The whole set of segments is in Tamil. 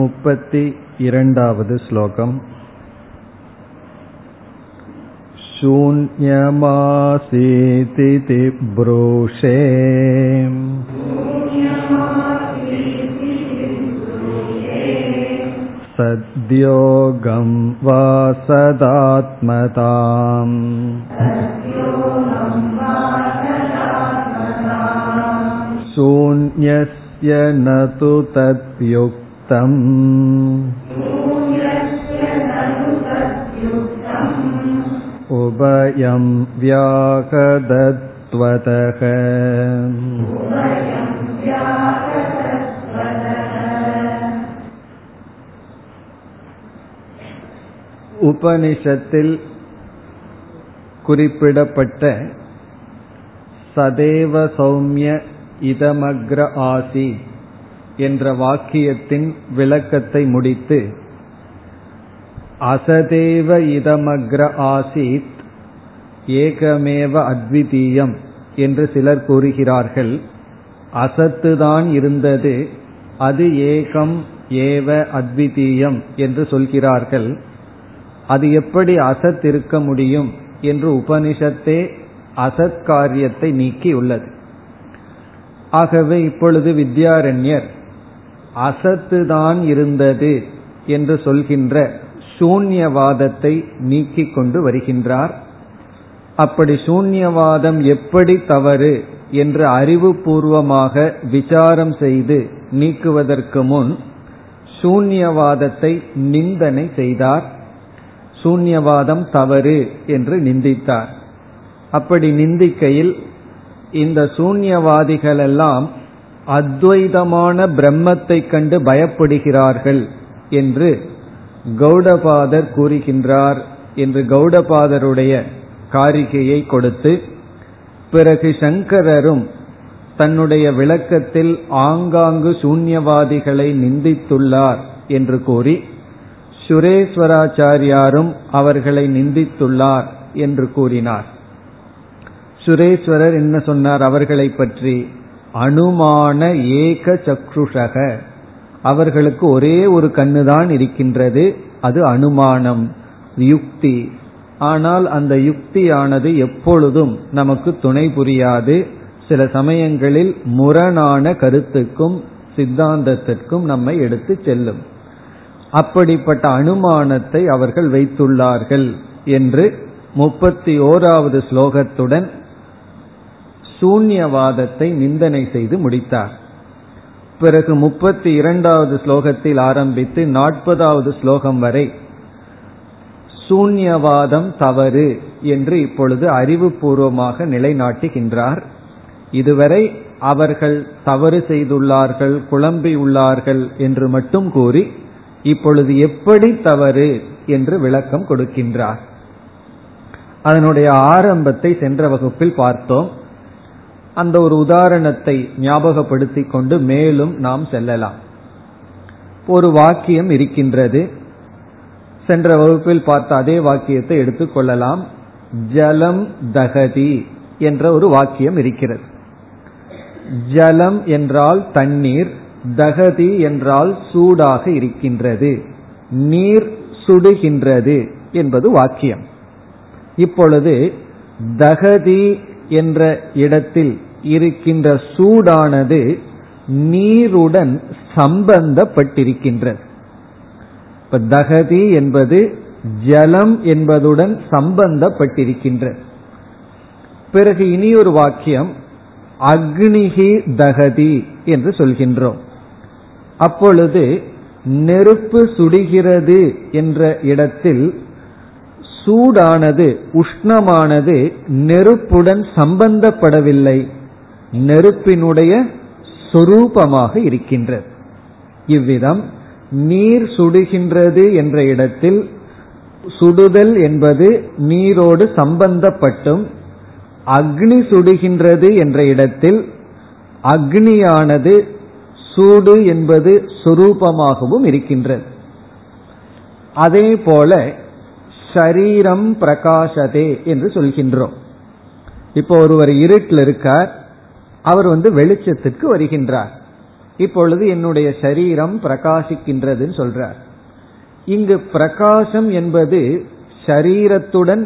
मुपति इरण्डावद् श्लोकम् शून्यमासीतिति ब्रूषे सद्योगं वा सदात्मताम् शून्यस्य य न तु तद्युक्तम् उभयं व्याहदत्वतः உபனிஷத்தில் குறிப்பிடப்பட்ட சதேவ சௌமிய இதமக்ர ஆசி என்ற வாக்கியத்தின் விளக்கத்தை முடித்து அசதேவ இதமக்ர ஆசித் ஏகமேவ அத்விதீயம் என்று சிலர் கூறுகிறார்கள். அசத்துதான் இருந்தது அது ஏகம் ஏவ அத்விதீயம் என்று சொல்கிறார்கள். அது எப்படி அசத் இருக்க முடியும் என்று உபனிஷத்தே அசத் காரியத்தை நீக்கி உள்ளது ஆகவே இப்பொழுது வித்யாரண்யர் அசத்து தான் இருந்தது என்று சொல்கின்ற சூன்யவாதத்தை நீக்கிக் கொண்டு வருகின்றார். அப்படி சூன்யவாதம் எப்படி தவறு என்று அறிவுபூர்வமாக விசாரம் செய்து நீக்குவதற்கு முன் சூன்யவாதத்தை நிந்தனை செய்தார். சூன்யவாதம் தவறு என்று நிந்தித்தார். அப்படி நிந்திக்கையில் இந்த சூன்யவாதிகளெல்லாம் அத்வைதமான பிரம்மத்தை கண்டு பயப்படுகிறார்கள் என்று கௌடபாதர் கூறுகின்றார் என்று கௌடபாதருடைய காரிகையை கொடுத்து பிறகு சங்கரரும் தன்னுடைய விளக்கத்தில் ஆங்காங்கு சூன்யவாதிகளை நிந்தித்துள்ளார் என்று கூறி சுரேஸ்வராச்சாரியாரும் அவர்களை நிந்தித்துள்ளார் என்று கூறினார். சுரேஸ்வரர் என்ன சொன்னார்? அவர்களை பற்றி அனுமான ஏக சக்ருஷக அவர்களுக்கு ஒரே ஒரு கண்ணுதான் இருக்கின்றது அது அனுமானம் யுக்தி. ஆனால் அந்த யுக்தியானது எப்பொழுதும் நமக்கு துணை புரியாது. சில சமயங்களில் முரணான கருத்துக்கும் சித்தாந்தத்திற்கும் நம்மை எடுத்து செல்லும். அப்படிப்பட்ட அனுமானத்தை அவர்கள் வைத்துள்ளார்கள் என்று முப்பத்தி ஓராவது ஸ்லோகத்துடன் சூன்யவாதத்தை நிந்தனை செய்து முடித்தார். பிறகு முப்பத்தி இரண்டாவது ஸ்லோகத்தில் ஆரம்பித்து நாற்பதாவது ஸ்லோகம் வரை சூன்யவாதம் தவறு என்று இப்பொழுது அறிவுபூர்வமாக நிலைநாட்டுகின்றார். இதுவரை அவர்கள் தவறு செய்துள்ளார்கள் குழம்பியுள்ளார்கள் என்று மட்டும் கூறி இப்பொழுது எப்படி தவறு என்று விளக்கம் கொடுக்கின்றார். அதனுடைய ஆரம்பத்தை சென்ற வகுப்பில் பார்த்தோம். அந்த ஒரு உதாரணத்தை ஞாபகப்படுத்திக் கொண்டு மேலும் நாம் செல்லலாம். ஒரு வாக்கியம் இருக்கின்றது. சென்ற வகுப்பில் பார்த்த அதே வாக்கியத்தை எடுத்துக்கொள்ளலாம் ஜலம் தகதி என்ற ஒரு வாக்கியம் இருக்கிறது. ஜலம் என்றால் தண்ணீர் தகதி என்றால் சூடாக இருக்கின்றது. நீர் சுடுகின்றது என்பது வாக்கியம். இப்பொழுது தகதி என்ற இடத்தில் இருக்கின்ற சூடானது நீருடன் சம்பந்தப்பட்டிருக்கின்றது. இப்ப தகதி என்பது ஜலம் என்பதுடன் சம்பந்தப்பட்டிருக்கின்றது. பிறகு இனி ஒரு வாக்கியம் அக்னிகி தகதி என்று சொல்கின்றோம். அப்பொழுது நெருப்பு சுடுகிறது என்ற இடத்தில் சூடானது உஷ்ணமானது நெருப்புடன் சம்பந்தப்படவில்லை. நெருப்பினுடைய சொரூபமாக இருக்கின்றது. இவ்விதம் நீர் சுடுகின்றது என்ற இடத்தில் சுடுதல் என்பது நீரோடு சம்பந்தப்பட்டும் அக்னி சுடுகின்றது என்ற இடத்தில் அக்னியானது சூடு என்பது சுரூபமாகவும் இருக்கின்றது. அதே போல ஷரீரம் பிரகாசதே என்று சொல்கின்றோம். இப்போ ஒருவர் இருட்டில் இருக்கார் அவர் வந்து வெளிச்சத்துக்கு வருகின்றார். இப்பொழுது என்னுடைய சரீரம் பிரகாசிக்கின்றதுன்னு சொல்றார். இங்கு பிரகாசம் என்பது ஷரீரத்துடன்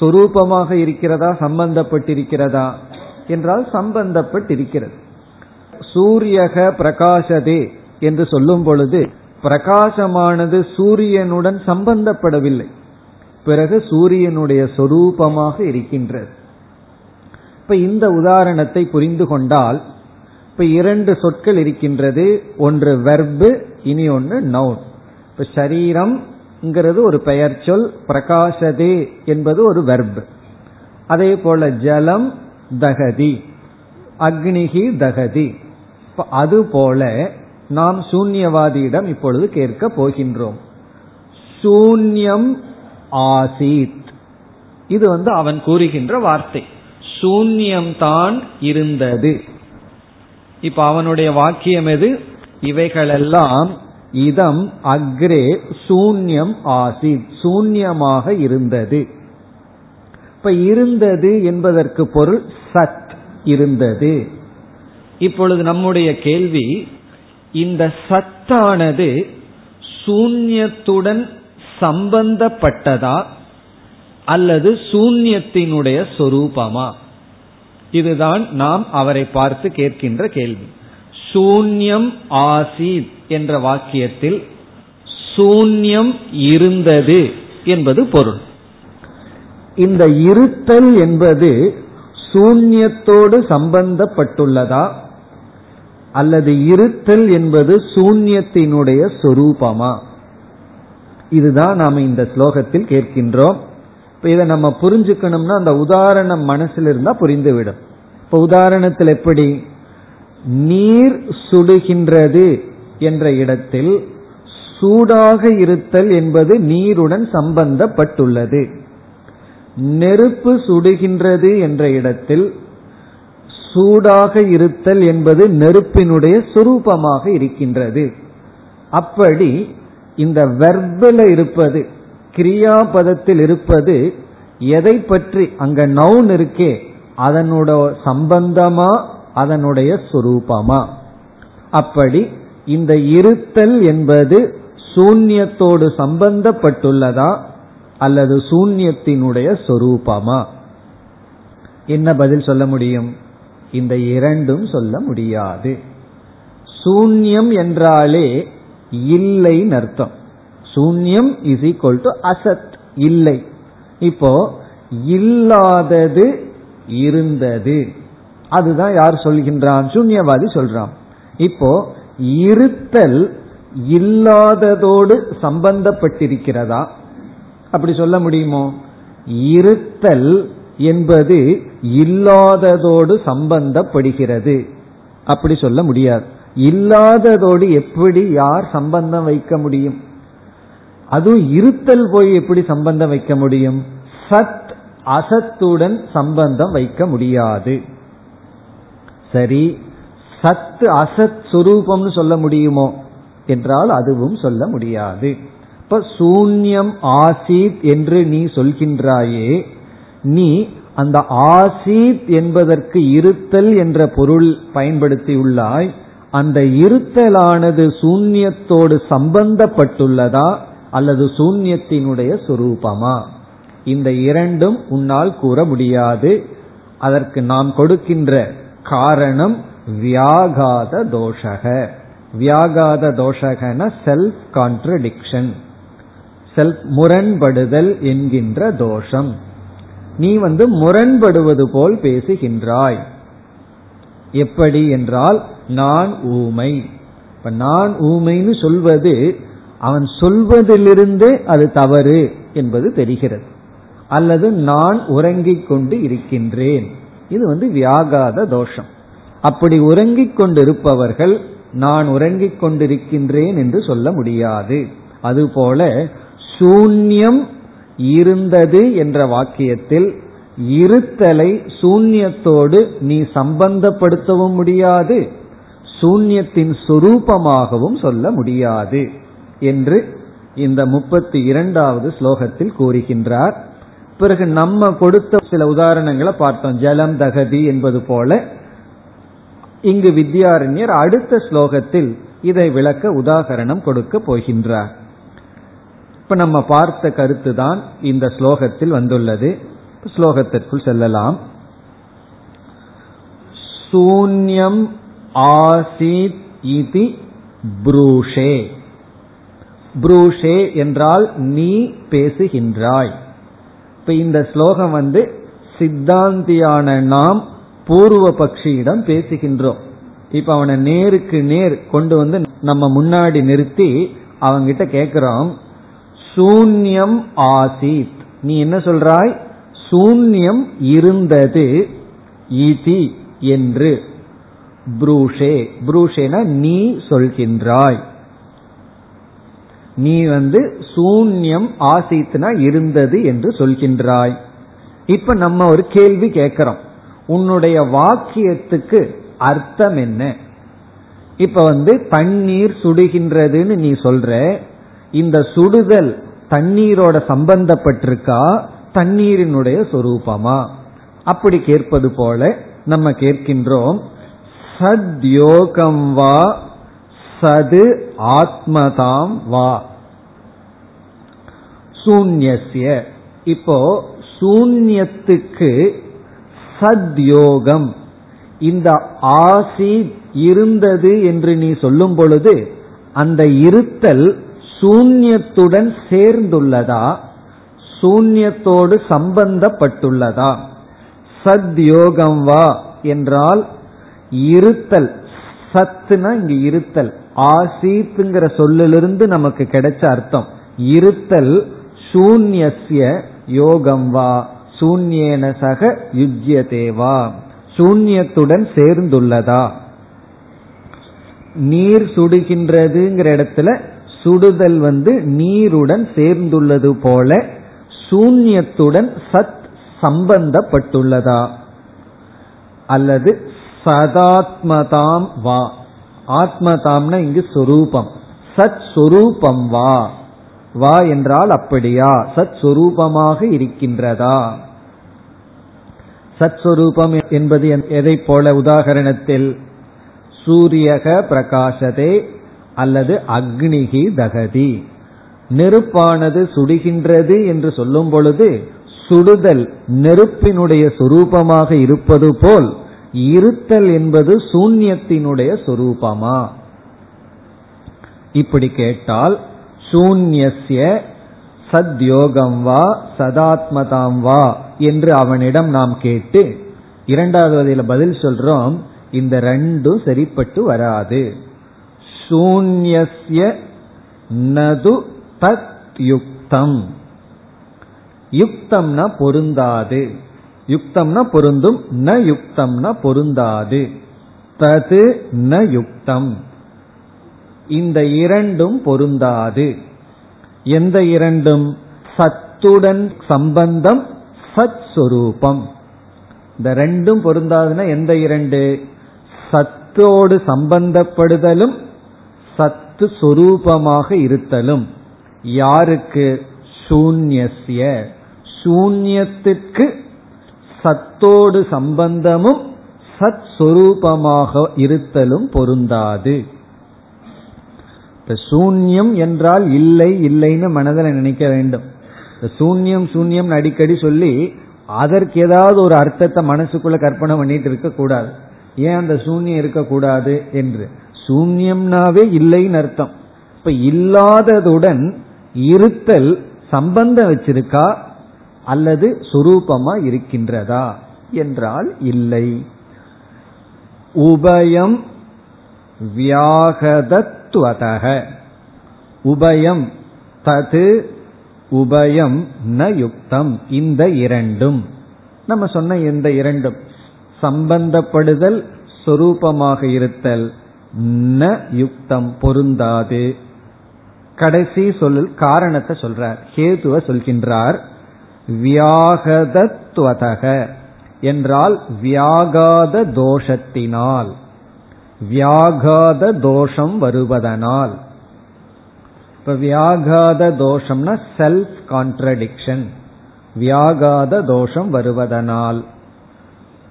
சொரூபமாக இருக்கிறதா சம்பந்தப்பட்டிருக்கிறதா என்றால் சம்பந்தப்பட்டிருக்கிறது. சூரியக பிரகாசதே என்று சொல்லும் பொழுது பிரகாசமானது சூரியனுடன் சம்பந்தப்படவில்லை. பிறகு சூரியனுடைய சொரூபமாக இருக்கின்றது. இப்ப இந்த உதாரணத்தை புரிந்து கொண்டால் இப்ப இரண்டு சொற்கள் இருக்கின்றது. ஒன்று வெர்பு இனி ஒன்று நவுன் இப்ப சரீரம்ங்கிறது ஒரு பெயர் சொல் பிரகாசதே என்பது ஒரு வெர்பு அதே போல ஜலம் தகதி. அக்னிகி தகதி. அதுபோல நாம் சூன்யவாதியிடம் இப்பொழுது கேட்க போகின்றோம். சூன்யம் ஆசீத். இது வந்து அவன் கூறுகின்ற வார்த்தை. சூன்யம்தான் இருந்தது. இப்ப அவனுடைய வாக்கியம் எது? இவைகளெல்லாம் இதம் அக்ரே சூன்யம் ஆசித். சூன்யமாக இருந்தது. இப்ப இருந்தது என்பதற்கு பொருள் சத் இருந்தது. இப்பொழுது நம்முடைய கேள்வி இந்த சத்தானது சூன்யத்துடன் சம்பந்தப்பட்டதா அல்லது சூன்யத்தினுடைய சொரூபமா? இதுதான் நாம் அவரை பார்த்து கேட்கின்ற கேள்வி. சூன்யம் ஆசீத் என்ற வாக்கியத்தில் சூன்யம் இருந்தது என்பது பொருள். இந்த இருத்தல் என்பது சூன்யத்தோடு சம்பந்தப்பட்டுள்ளதா? அல்லது இருத்தல் என்பது சூன்யத்தினுடைய சொரூபமா? இதுதான் நாம இந்த ஸ்லோகத்தில் கேட்கின்றோம். இப்ப இதை நம்ம புரிஞ்சுக்கணும்னா அந்த உதாரணம் மனசில் இருந்தா புரிந்துவிடும். இப்ப உதாரணத்தில் எப்படி? நீர் சுடுகின்றது என்ற இடத்தில் சூடாக இருத்தல் என்பது நீருடன் சம்பந்தப்பட்டுள்ளது. நெருப்பு சுடுகின்றது என்ற இடத்தில் சூடாக இருத்தல் என்பது நெருப்பினுடைய சுரூபமாக இருக்கின்றது. அப்படி இந்த வெர்பில் இருப்பது கிரியாபதத்தில் இருப்பது எதை பற்றி அங்க நவுன் இருக்கே அதனோட சம்பந்தமா அதனுடைய சுரூபமா. அப்படி இந்த இருத்தல் என்பது சூன்யத்தோடு சம்பந்தப்பட்டுள்ளதா அல்லது சூன்யத்தினுடைய சொரூபமா? என்ன பதில் சொல்ல முடியும்? இந்த இரண்டும் சொல்ல முடியாது. சூன்யம் என்றாலே இல்லைன்னு அர்த்தம். சூன்யம் இஸ் ஈக்வல் டு அசத் இல்லை. இப்போ இல்லாதது இருந்தது. அதுதான் யார் சொல்கின்றான்? சூன்யவாதி சொல்றான். இப்போ இருத்தல் இல்லாததோடு சம்பந்தப்பட்டிருக்கிறதா? அப்படி சொல்ல முடியுமோ? இருத்தல் என்பது இல்லாததோடு சம்பந்தப்படுகிறது. அப்படி சொல்ல முடியாது. இல்லாததோடு எப்படி யார் சம்பந்தம் வைக்க முடியும்? அதுவும் இருத்தல் போய் எப்படி சம்பந்தம் வைக்க முடியும்? சத் அசத்துடன் சம்பந்தம் வைக்க முடியாது. சரி சத்து அசத் சுரூபம்னு சொல்ல முடியுமோ? என்றால் அதுவும் சொல்ல முடியாது. இப்ப சூன்யம் ஆசீத் என்று நீ சொல்கின்றாயே நீ அந்த ஆசீத் என்பதற்கு இருத்தல் என்ற பொருள் பயன்படுத்தியுள்ளாய் அந்த இருத்தலானது சூன்யத்தோடு சம்பந்தப்பட்டுள்ளதா அல்லது சூன்யத்தினுடைய சுரூபமா? இந்த இரண்டும் உன்னால் கூற முடியாது. அதற்கு நாம் கொடுக்கின்ற காரணம் வியாகாத தோஷக. வியாகாத தோஷகன செல்ஃப் கான்ட்ரடிக்ஷன் செல்ஃப் முரண்படுதல் என்கின்ற தோஷம். நீ வந்து முரண்படுவது போல் பேசுகின்றாய். எப்படி என்றால் நான் ஊமை. இப்ப நான் ஊமைன்னு சொல்வது அவன் சொல்வதிலிருந்தே அது தவறு என்பது தெரிகிறது. அல்லது நான் உறங்கிக் கொண்டு இருக்கின்றேன். இது வந்து வியாகாத தோஷம். அப்படி உறங்கிக் கொண்டிருப்பவர்கள் நான் உறங்கிக் கொண்டிருக்கின்றேன் என்று சொல்ல முடியாது. அதுபோல சூன்யம் இருந்தது என்ற வாக்கியத்தில் இருத்தலை சூன்யத்தோடு நீ சம்பந்தப்படுத்தவும் முடியாது. சூன்யத்தின் சுரூபமாகவும் சொல்ல முடியாது என்று இந்த முப்பத்தி இரண்டாவது ஸ்லோகத்தில் கூறுகின்றார். பிறகு நம்ம கொடுத்த சில உதாரணங்களை பார்த்தோம். ஜலம் தகதி என்பது போல. இங்கு வித்யாரண்யர் அடுத்த ஸ்லோகத்தில் இதை விளக்க உதாகரணம் கொடுக்க போகின்றார். இப்ப நம்ம பார்த்த கருத்து தான் இந்த ஸ்லோகத்தில் வந்துள்ளது. ஸ்லோகத்திற்குள் செல்லலாம். சூன்யம் ஆசித் இது ப்ரூஷே. ப்ரூஷே என்றால் நீ பேசுகின்றாய். இப்ப இந்த ஸ்லோகம் வந்து சித்தாந்தியான நாம் பூர்வ பக்ஷியிடம் பேசுகின்றோம். இப்ப அவனை நேருக்கு நேர் கொண்டு வந்து நம்ம முன்னாடி நிறுத்தி அவங்கிட்ட கேட்கிறோம் சூன்யம் ஆசீத். நீ என்ன சொல்றாய்? சூன்யம் இருந்தது இதி என்று. புரூஷே. புரூஷேனா நீ சொல்கின்றாய். நீ வந்து சூன்யம் ஆசித்னா இருந்தது என்று சொல்கின்றாய். இப்ப நம்ம ஒரு கேள்வி கேட்கிறோம். உன்னுடைய வாக்கியத்துக்கு அர்த்தம் என்ன? இப்ப வந்து தண்ணீர் சுடுகின்றதுன்னு நீ சொல்ற. இந்த சுடுதல் தண்ணீரோட சம்பந்தப்பட்டிருக்கா? தண்ணீரினுடைய சொரூபமா? அப்படி கேட்பது போல நம்ம கேட்கின்றோம் சத்யோகம் வா சது ஆத்மதாம் வா. சூன்யசிய இப்போ சூன்யத்துக்கு சத்யோகம். இந்த ஆசி இருந்தது என்று நீ சொல்லும் பொழுது அந்த இருத்தல் சூன்யத்துடன் சேர்ந்துள்ளதா? சூன்யத்தோடு சம்பந்தப்பட்டுள்ளதா? சத்யோகம் வா என்றால் இருத்தல். சத்துனா இங்கு இருத்தல். ஆசீத்துங்கிற சொல்லிலிருந்து நமக்கு கிடைச்ச அர்த்தம். இருத்தல் சூன்யசிய யோகம் வா. சூன்யேன சக யுஜ்யதேவா சூன்யத்துடன் சேர்ந்துள்ளதா? நீர் சுடுகின்றதுங்கிற இடத்துல சுடுதல் வந்து நீருடன் சேர்ந்துள்ளது போல சூன்யத்துடன் சத் சம்பந்தப்பட்டுள்ளதா? அல்லது சதாத்மதாம் வா? ஆத்மதாம்னா இங்கு சொரூபம். சத் சொரூபம் வா. வா என்றால் அப்படியா? சத் சொரூபமாக இருக்கின்றதா? சத் சொரூபம் என்பது எதை போல? உதாகரணத்தில் சூரியக பிரகாசதே அல்லது அக்னிகி தகதி. நெருப்பானது சுடுகின்றது என்று சொல்லும் பொழுது சுடுதல் நெருப்பினுடைய சொரூபமாக இருப்பது போல் இருத்தல் என்பது சூன்யத்தினுடைய சொரூபமா? இப்படி கேட்டால் சூன்யசிய சத்யோகம் வா சதாத்மதாம் வா என்று அவனிடம் நாம் கேட்டு இரண்டாவது வகையில பதில் சொல்றோம் இந்த ரெண்டும் சரிப்பட்டு வராது. சூன்யசிய நது தத் யுக்தம். யுக்தம்னா பொருந்தாது. யுக்தம்னா பொருந்தும் ந யுக்தம்னா பொருந்தாது. தது ந யுக்தம். இந்த இரண்டும் பொருந்தாது. எந்த இரண்டும்? சத்துடன் சம்பந்தம் சத் சுரூபம். இந்த ரெண்டும் பொருந்தாதுன்னா எந்த இரண்டு? சத்தோடு சம்பந்தப்படுதலும் சத்து சொரூபமாக இருத்தலும். யாருக்கு? சூன்யசிய சூன்யத்திற்கு சத்தோடு சம்பந்தமும் சத் சுரூபமாக இருத்தலும் பொருந்தாது. சூன்யம் என்றால் இல்லை இல்லைன்னு மனதில் நினைக்க வேண்டும். சூன்யம் சூன்யம் அடிக்கடி சொல்லி அதற்கு ஏதாவது ஒரு அர்த்தத்தை மனசுக்குள்ள கற்பனை பண்ணிட்டு இருக்க கூடாது. ஏன் அந்த சூன்யம் இருக்கக்கூடாது என்று? சூன்யம்னாவே இல்லைன்னு அர்த்தம். இப்ப இல்லாததுடன் இருத்தல் சம்பந்தம் வச்சிருக்கா அல்லது சுரூபமா இருக்கின்றதா என்றால் இல்லை. உபயம் வியாகதத்துவதக உபயம் தது உபயம் ந யுக்தம். இந்த இரண்டும். நம்ம சொன்ன இந்த இரண்டும். சம்பந்தப்படுதல் சொரூபமாக இருத்தல் ந யுக்தம் பொருந்தாது. கடைசி சொல் காரணத்தை சொல்றார். ஹேத்துவ சொல்கின்றார் வியாகதத்துவதக என்றால் வியாகாத தோஷத்தினால் வியாகாத தோஷம் வருவதனால். இப்ப வியாகாத தோஷம்னா செல்ஃப் கான்ட்ரடிக்ஷன் வியாகாத தோஷம் வருவதனால்.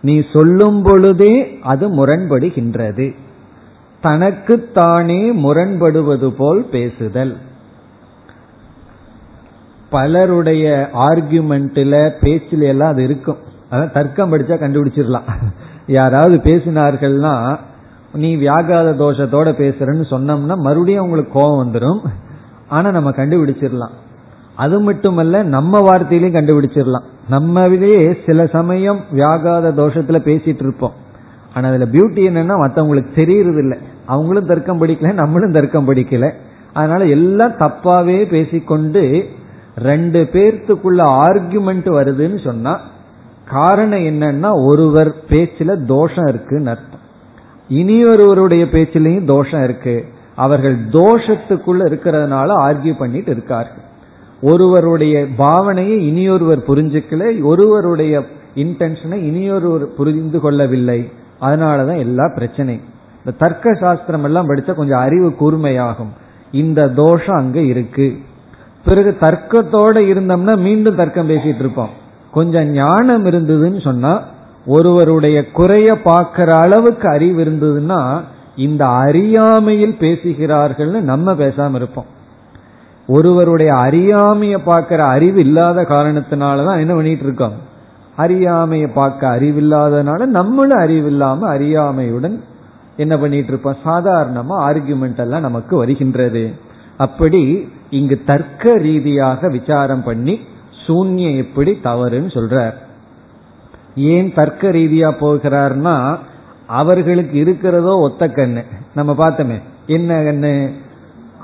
நீ சொல்லும் பொழுதே அது முரண்படுகின்றது. தனக்குத்தானே முரண்படுவது போல் பேசுதல். பலருடைய ஆர்கியூமெண்ட்ல பேச்சில எல்லாம் அது இருக்கும். அதான் தர்க்கம் படிச்சா கண்டுபிடிச்சிடலாம். யாராவது பேசினார்கள்னா நீ வியாகாத தோஷத்தோட பேசுறன்னு சொன்னோம்னா மறுபடியும் உங்களுக்கு கோபம் வந்துடும் ஆனா நம்ம கண்டுபிடிச்சிடலாம். அது மட்டுமல்ல நம்ம வார்த்தையிலையும் கண்டுபிடிச்சிடலாம். நம்மவிலேயே சில சமயம் வியாகாத தோஷத்துல பேசிட்டு இருப்போம். ஆனா அதுல பியூட்டி என்னன்னா மற்றவங்களுக்கு தெரியறது இல்லை அவங்களும் தர்க்கம் படிக்கல நம்மளும் தர்க்கம் படிக்கல. அதனால எல்லாம் தப்பாவே பேசிக்கொண்டு ரெண்டு பேர்த்துக்குள்ள ஆர்குமெண்ட் வருதுன்னு சொன்னா காரணம் என்னன்னா ஒருவர் பேச்சுல தோஷம் இருக்குன்னு அர்த்தம். இனியொருவருடைய பேச்சிலையும் தோஷம் இருக்கு. அவர்கள் தோஷத்துக்குள்ள இருக்கிறதுனால ஆர்கியூ பண்ணிட்டு இருக்கார்கள். ஒருவருடைய பாவனையை இனியொருவர் புரிஞ்சுக்கல ஒருவருடைய இன்டென்ஷனை இனியொருவர் புரிந்து கொள்ளவில்லை. அதனாலதான் எல்லா பிரச்சனையும். இந்த தர்க்க சாஸ்திரம் எல்லாம் படிச்சா கொஞ்சம் அறிவு கூர்மையாகும். இந்த தோஷம் அங்க இருக்கு. பிறகு தர்க்கத்தோட இருந்தோம்னா மீண்டும் தர்க்கம் பேசிட்டு இருப்போம். கொஞ்சம் ஞானம் இருந்ததுன்னு சொன்னா ஒருவருடைய குறைய பார்க்கிற அளவுக்கு அறிவு இருந்ததுன்னா இந்த அறியாமையில் பேசுகிறார்கள்னு நம்ம பேசாம இருப்போம். ஒருவருடைய அறியாமைய பார்க்கிற அறிவு இல்லாத காரணத்தினாலதான் என்ன பண்ணிட்டு இருக்கோம்? அறியாமையை பார்க்க அறிவில்லாதனால நம்மளும் அறிவில்லாம அறியாமையுடன் என்ன பண்ணிட்டு இருப்போம்? சாதாரணமா ஆர்குமெண்ட் எல்லாம் நமக்கு வருகின்றது. அப்படி இங்கு தர்க்க ரீதியாக விசாரம் பண்ணி சூன்யம் எப்படி தவறுன்னு சொல்றார். ஏன் தர்க்க ரீதியா போகிறார்னா அவர்களுக்கு இருக்கிறதோ ஒத்த கண்ணு. நம்ம பார்த்தோமே என்ன கண்ணு?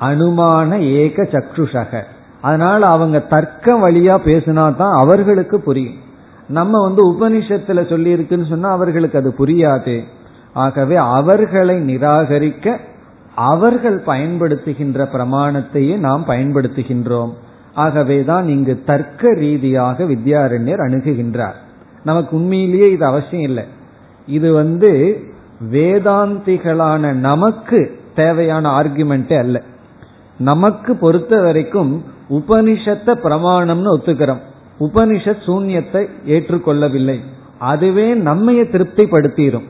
அனுமான ஏக சக்ஷுஷக. அதனால அவங்க தர்க்க வழியா பேசினா தான் அவர்களுக்கு புரியும். நம்ம வந்து உபனிஷத்துல சொல்லி இருக்குன்னு சொன்னா அவர்களுக்கு அது புரியாது. ஆகவே அவர்களை நிராகரிக்க அவர்கள் பயன்படுத்துகின்ற பிரமாணத்தையே நாம் பயன்படுத்துகின்றோம். ஆகவேதான் இங்கு தர்க்க ரீதியாக வித்யாரண்யர் அணுகுகின்றார். நமக்கு உண்மையிலேயே இது அவசியம் இல்லை. இது வந்து வேதாந்திகளான நமக்கு தேவையான ஆர்குமெண்ட்டே அல்ல. நமக்கு பொறுத்த வரைக்கும் உபனிஷத்தை பிரமாணம்னு ஒத்துக்கிறோம். உபனிஷத் சூன்யத்தை ஏற்றுக்கொள்ளவில்லை. அதுவே நம்மைய திருப்திப்படுத்திடும்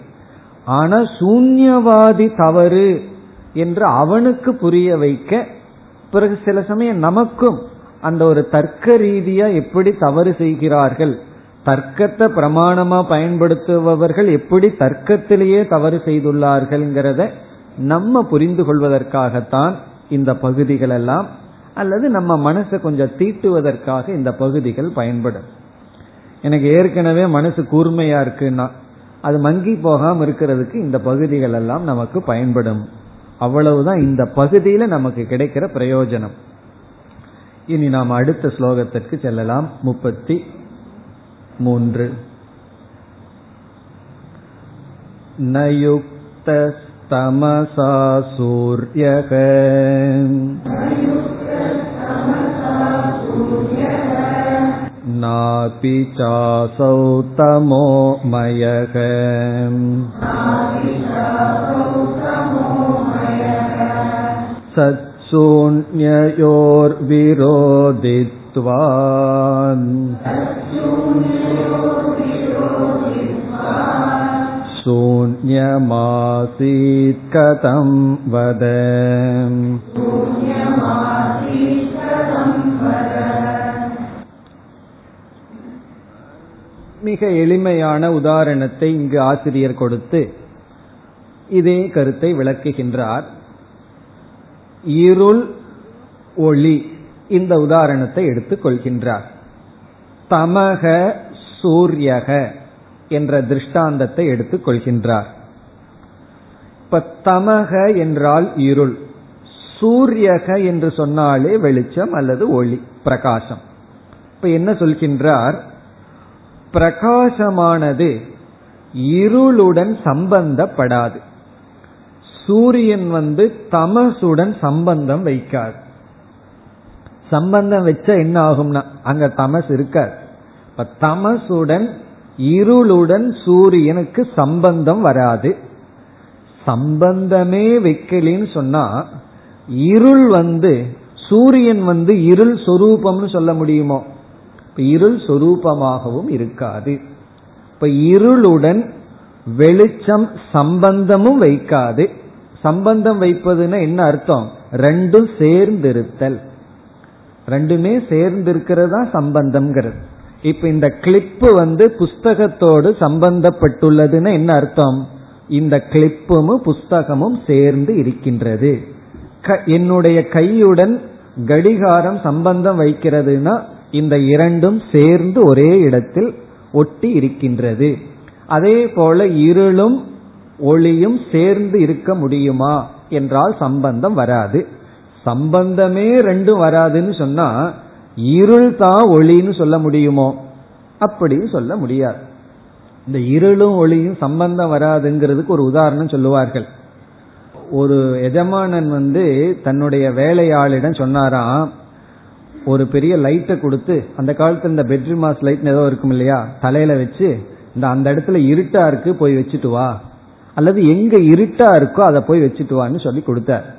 ஆனா சூன்யவாதி தவறு என்று அவனுக்கு புரிய வைக்க பிறகு சில சமயம் நமக்கும் அந்த ஒரு தர்க்க ரீதியா எப்படி தவறு செய்கிறார்கள் தர்க்கத்தை பிரமாணமா பயன்படுத்துபவர்கள் எப்படி தர்க்கத்திலேயே தவறு செய்துள்ளார்கள்ங்கிறத நம்ம புரிந்து கொள்வதற்காகத்தான் இந்த பகுதிகள் எல்லாம் அல்லது நம்ம மனசை கொஞ்சம் தீட்டுவதற்காக இந்த பகுதிகள் பயன்படும். எனக்கு ஏற்கனவே மனசு கூர்மையா இருக்குன்னா அது மங்கி போகாம இருக்கிறதுக்கு இந்த பகுதிகள் எல்லாம் நமக்கு பயன்படும். அவ்வளவுதான் இந்த பகுதியில நமக்கு கிடைக்கிற பிரயோஜனம். இனி நாம் அடுத்த ஸ்லோகத்திற்கு செல்லலாம். முப்பத்தி மூன்று. நயுக்தமசா சூரியக. नापि चासौ तमो मयः सत्शून्ययोर्विरोधित्वान् शून्यमासीत् कथं वद மிக எளிமையான உதாரணத்தை இங்கு ஆசிரியர் கொடுத்து இதே கருத்தை விளக்குகின்றார். இருள் ஒளி இந்த உதாரணத்தை எடுத்துக் கொள்கின்றார். தமக சூரியக என்ற திருஷ்டாந்தத்தை எடுத்துக் கொள்கின்றார். இப்ப தமக என்றால் இருள் சூரியக என்று சொன்னாலே வெளிச்சம் அல்லது ஒளி பிரகாசம். இப்ப என்ன சொல்கின்றார்? பிரகாசமானது இருளுடன் சம்பந்தப்படாது. சூரியன் வந்து தமசுடன் சம்பந்தம் வைக்காது. சம்பந்தம் வச்சா என்ன ஆகும்னா அங்க தமஸ் இருக்காது. இப்ப தமசுடன் இருளுடன் சூரியனுக்கு சம்பந்தம் வராது. சம்பந்தமே வைக்கலின்னு சொன்னா இருள் வந்து சூரியன் வந்து இருள் சொரூபம்னு சொல்ல முடியுமோ? இருள் சொரூபமாகவும் இருக்காது. இப்ப இருளுடன் வெளிச்சம் சம்பந்தமும் வைக்காது. சம்பந்தம் வைப்பதுன்னா என்ன அர்த்தம்? ரெண்டும் சேர்ந்திருத்தல். ரெண்டுமே சேர்ந்திருக்கிறதா சம்பந்தம்ங்கிறது. இப்ப இந்த கிளிப்பு வந்து புஸ்தகத்தோடு சம்பந்தப்பட்டுள்ளதுன்னு என்ன அர்த்தம்? இந்த கிளிப்பும் புஸ்தகமும் சேர்ந்து இருக்கின்றது. என்னுடைய கையுடன் கடிகாரம் சம்பந்தம் வைக்கிறதுனா இந்த இரண்டும் சேர்ந்து ஒரே இடத்தில் ஒட்டி இருக்கின்றது. அதே போல இருளும் ஒளியும் சேர்ந்து இருக்க முடியுமா என்றால் சம்பந்தம் வராது. சம்பந்தமே ரெண்டும் வராதுன்னு சொன்னா இருள் தான் ஒளின்னு சொல்ல முடியுமோ? அப்படின்னு சொல்ல முடியாது. இந்த இருளும் ஒளியும் சம்பந்தம் வராதுங்கிறதுக்கு ஒரு உதாரணம் சொல்லுவார்கள். ஒரு எஜமானன் வந்து தன்னுடைய வேலையாளிடம் சொன்னாராம் ஒரு பெரிய லைட்டை கொடுத்து அந்த காலத்துல இந்த பெட்ரூமாஸ் லைட் ஏதோ இருக்கும் இல்லையா? தலையில வச்சு இந்த அந்த இடத்துல இருட்டா இருக்கு போய் வச்சுட்டு வா. அல்லது எங்க இருட்டா இருக்கோ அதை போய் வச்சுட்டு வான்னு சொல்லி கொடுத்தார்.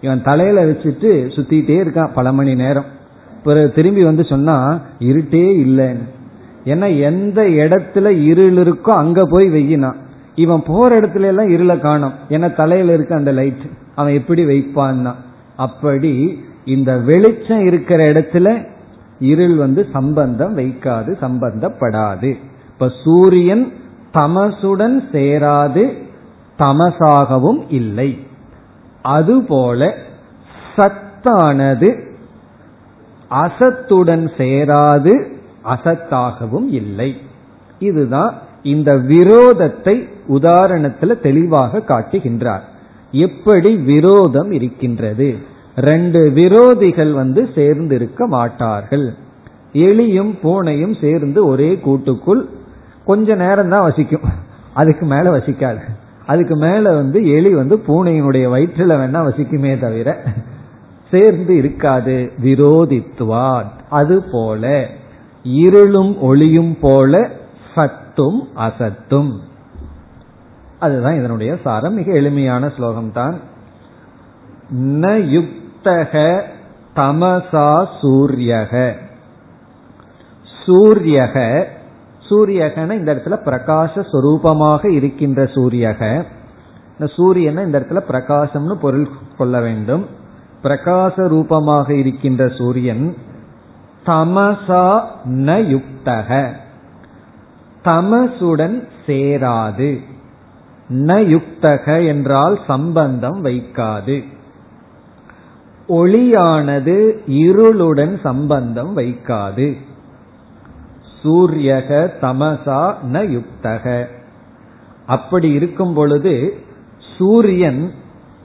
இவன் தலையில வச்சுட்டு சுத்திட்டே இருக்கான் பல மணி நேரம். பிறகு திரும்பி வந்து சொன்னா இருட்டே இல்லைன்னு. ஏன்னா எந்த இடத்துல இருள் இருக்கோ அங்க போய் வெயினான் இவன் போற இடத்துல எல்லாம் இருளை காணும். ஏன்னா தலையில இருக்க அந்த லைட் அவன் எப்படி வைப்பான்னா? அப்படி இந்த வெளிச்சம் இருக்கிற இடத்துல இருள் வந்து சம்பந்தம் வைக்காது சம்பந்தப்படாது. இப்ப சூரியன் தமசுடன் சேராது தமசாகவும் இல்லை. அதுபோல சத்தானது அசத்துடன் சேராது அசத்தாகவும் இல்லை. இதுதான் இந்த விரோதத்தை உதாரணத்துல தெளிவாக காட்டுகின்றார். எப்படி விரோதம் இருக்கின்றது? ரெண்டு விரோதிகள் வந்து சேர்ந்து இருக்க மாட்டார்கள். எலியும் பூனையும் சேர்ந்து ஒரே கூட்டுக்குள் கொஞ்ச நேரம் தான் வசிக்கும். அதுக்கு மேல வசிக்காது. அதுக்கு மேல வந்து எலி வந்து பூனையினுடைய வயிற்றுல வேணா வசிக்குமே தவிர சேர்ந்து இருக்காது. விரோதித்துவான். அது போல இருளும் ஒளியும் போல சத்தும் அசத்தும். அதுதான் இதனுடைய சாரம். மிக எளிமையான ஸ்லோகம் தான் ந யுக்தக தமசா சூரியக. சூரியக சூரியகன இந்த இடத்துல பிரகாச சொரூபமாக இருக்கின்ற சூரியக. இந்த சூரியனை இந்த இடத்துல பிரகாசம்னு பொருள் கொள்ள வேண்டும். பிரகாச ரூபமாக இருக்கின்ற சூரியன் தமசா ந யுக்தக. தமசுடன் சேராது. ந யுக்தக என்றால் சம்பந்தம் வைக்காது. ஒளியானது இருளுடன் சம்பந்தம் வைக்காது. சூரியக தமசா ந யுக்தக. அப்படி இருக்கும் பொழுது சூரியன்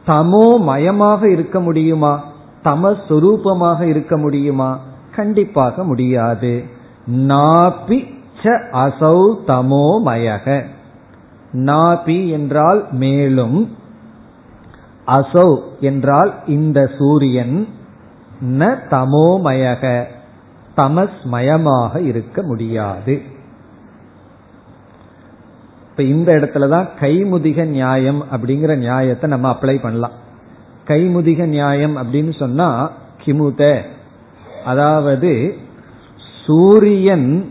தமோமயமாக இருக்க முடியுமா? தமஸ்வரூபமாக இருக்க முடியுமா? கண்டிப்பாக முடியாது. நாபி ச அசௌ தமோமயக நாபி என்றால் மேலும் அசௌ என்றால் இந்த சூரியன் ந தமோமயக தமஸ்மயமாக இருக்க முடியாது. இப்ப இந்த இடத்துலதான் கைமுதிக நியாயம் அப்படிங்கிற நியாயத்தை நம்ம அப்ளை பண்ணலாம். கைமுதிக நியாயம் அப்படின்னு சொன்னா கிமுத அதாவது சூரியன்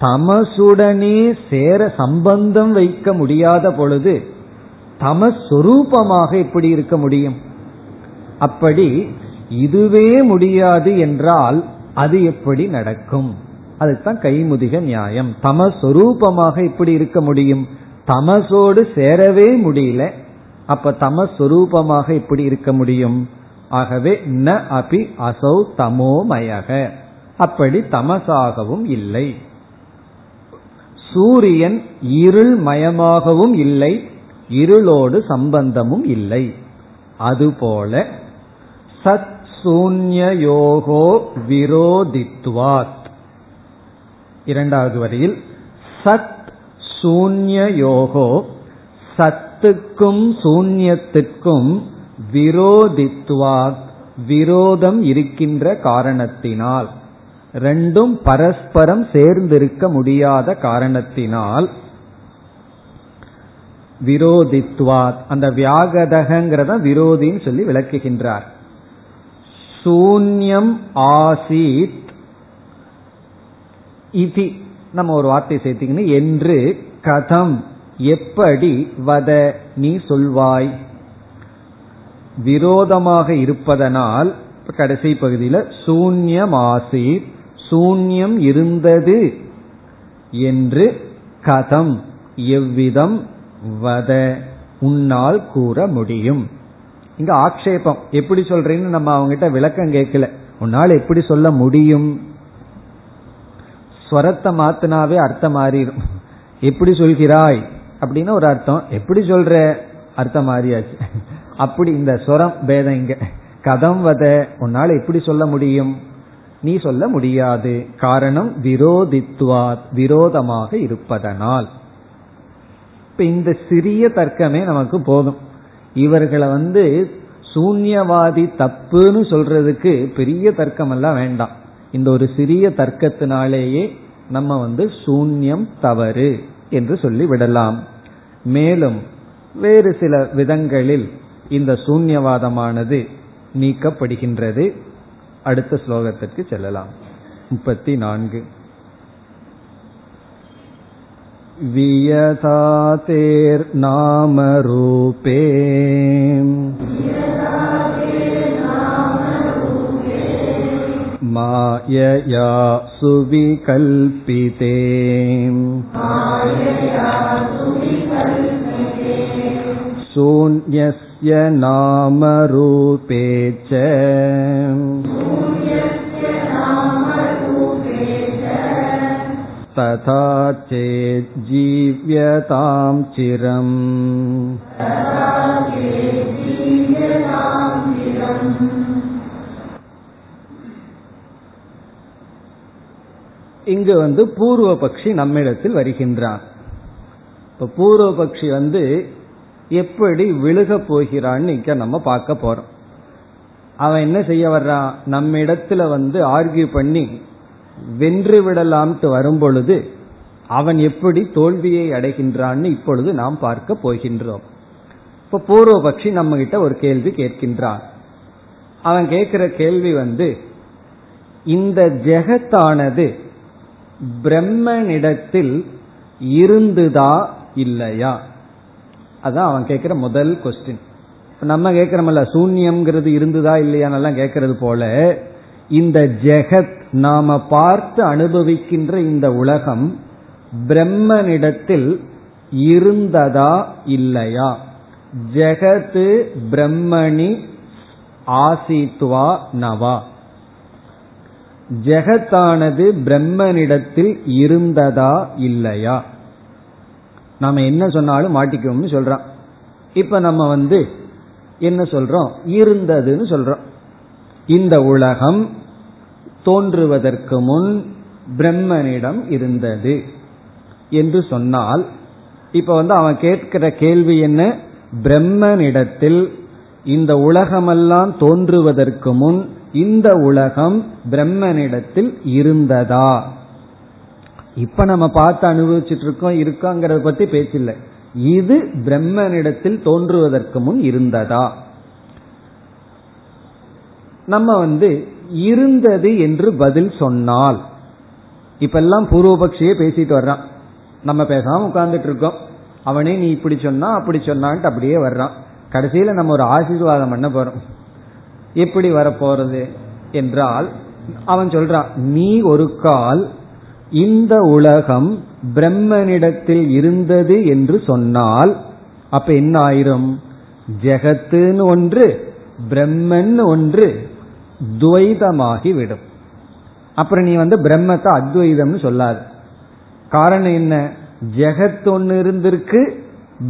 தமசுடனே சேர சம்பந்தம் வைக்க முடியாத பொழுது தமஸ்வரூபமாக எப்படி இருக்க முடியும்? அப்படி இதுவே முடியாது என்றால் அது எப்படி நடக்கும்? அதுதான் கைமுதிக நியாயம். தமஸ்வரூபமாக எப்படி இருக்க முடியும்? தமசோடு சேரவே முடியல. அப்ப தமஸ்வரூபமாக எப்படி இருக்க முடியும்? ஆகவே ந அபி அசௌ தமோமயக அப்படி தமசாகவும் இல்லை. சூரியன் இருள் மயமாகவும் இல்லை. இருளோடு சம்பந்தமும் இல்லை. அதுபோல சத் சூன்யோகோ விரோதித்வாத். இரண்டாவது வரியில் சத் சூன்யோகோ சத்துக்கும் சூன்யத்துக்கும் விரோதித்வாத் விரோதம் இருக்கின்ற காரணத்தினால். ரெண்டும் பரஸ்பரம் சேர்ந்திருக்க முடியாத காரணத்தினால் விரோதித்வாத். அந்த வியாகதகங்கிறத விரோதின்னு சொல்லி விளக்குகின்றார். சூன்யம் ஆசீத் இதி. நம்ம ஒரு வார்த்தை சேர்த்திக்கணும் என்று கதம் எப்படி வத நீ சொல்வாய்? விரோதமாக இருப்பதனால் கடைசி பகுதியில் சூன்யம் ஆசீத் சூன்யம் இருந்தது என்று கதம் எவ்விதம் வத உன்னால் கூற முடியும். இங்க ஆக்ஷேபம். எப்படி சொல்றீங்கன்னு நம்ம அவங்ககிட்ட விளக்கம் கேட்கல. உன்னால் எப்படி சொல்ல முடியும்? ஸ்வரத்தை மாத்தினாவே அர்த்தம் மாறிடும். எப்படி சொல்கிறாய்? அப்படின்னு ஒரு அர்த்தம். எப்படி சொல்ற? அர்த்தம் மாறியாச்சு. அப்படி இந்த சொரம் பேதம் இங்க. கதம் வத உன்னால் எப்படி சொல்ல முடியும்? நீ சொல்ல முடியாது. காரணம் விரோதித்துவா விரோதமாக இருப்பதனால். இப்ப இந்த சிறிய தர்க்கமே நமக்கு போதும். இவர்களை வந்து சூன்யவாதி தப்புன்னு சொல்றதுக்கு பெரிய தர்க்கம் எல்லாம் வேண்டாம். இந்த ஒரு சிறிய தர்க்கத்தினாலேயே நம்ம வந்து சூன்யம் தவறு என்று சொல்லி விடலாம். மேலும் வேறு சில விதங்களில் இந்த சூன்யவாதமானது நீக்கப்படுகின்றது. அடுத்த ஸ்லோகத்திற்கு செல்லலாம். முப்பத்தி நான்கு. वियथातेर्नामरूपे मायया सुविकल्पिते शून्यस्य नामरूपे च तथा चेज्जीव्यतां चिरम् இங்கு வந்து பூர்வ பக்ஷி நம்மிடத்தில் வருகின்றான் இப்ப பூர்வ பக்ஷி வந்து எப்படி விழுக போகிறான்னு இங்க நம்ம பார்க்க போறோம் அவன் என்ன செய்ய வர்றான் நம்ம இடத்துல வந்து ஆர்கியூ பண்ணி வென்று விடலாம்ட்டு வரும்பொழுது அவன் எப்படி தோல்வியை அடைகின்றான்னு இப்பொழுது நாம் பார்க்க போகின்றோம். இப்ப பூர்வபக்ஷி நம்ம கிட்ட ஒரு கேள்வி கேட்கின்றான். அவன் கேட்கிற கேள்வி வந்து இந்த ஜெகத்தானது பிரம்மனிடத்தில் இருந்துதா இல்லையா? அதான் அவன் கேட்கிற முதல் கொஸ்டின் நம்ம கேட்கிறோம்ல சூன்யம்ங்கிறது இருந்துதா இல்லையானெல்லாம் கேட்கறது போல இந்த ஜெகத் நாம பார்த்து அனுபவிக்கின்ற இந்த உலகம் பிரம்மனிடத்தில் இருந்ததா இல்லையா? ஜெகத்து பிரம்மணி ஆசித்வா நவா. ஜெகத்தானது பிரம்மனிடத்தில் இருந்ததா இல்லையா? நாம என்ன சொன்னாலும் மாட்டிக்கோம்னு சொல்றோம் இப்ப நம்ம வந்து என்ன சொல்றோம்? இருந்ததுன்னு சொல்றோம். இந்த உலகம் தோன்றுவதற்கு முன் பிரம்மனிடம் இருந்தது என்று சொன்னால் இப்ப வந்து அவன் கேட்கிற கேள்வி என்ன? பிரம்மனிடத்தில் இந்த உலகமெல்லாம் தோன்றுவதற்கு முன் இந்த உலகம் பிரம்மனிடத்தில் இருந்ததா? இப்ப நம்ம பார்த்து அனுபவிச்சுட்டு இருக்கோம் இருக்கோங்கிறத பத்தி பேச்சில்லை இது பிரம்மனிடத்தில் தோன்றுவதற்கு முன் இருந்ததா? நம்ம வந்து இருந்தது என்று பதில் சொன்னால். இப்பெல்லாம் பூர்வபக்ஷியே பேசிட்டு வர்றான். நம்ம பேசாம உட்கார்ந்துட்டு இருக்கோம். அவனே நீ இப்படி சொன்னா அப்படி சொன்னான்ட்டு அப்படியே வர்றான். கடைசியில நம்ம ஒரு ஆசீர்வாதம் பண்ண போறோம். எப்படி வரப்போறது என்றால் அவன் சொல்றான் நீ ஒரு கால் இந்த உலகம் பிரம்மனிடத்தில் இருந்தது என்று சொன்னால் அப்ப என்ன ஆயிரும்? ஜெகத்துன்னு ஒன்று பிரம்மன் ஒன்று துவைதமாகி விடும். அப்புறம் நீ வந்து பிரம்மத்தை அத்வைதம்னு சொல்லாது. காரணம் என்ன? ஜெகத் ஒன்னு இருந்திருக்கு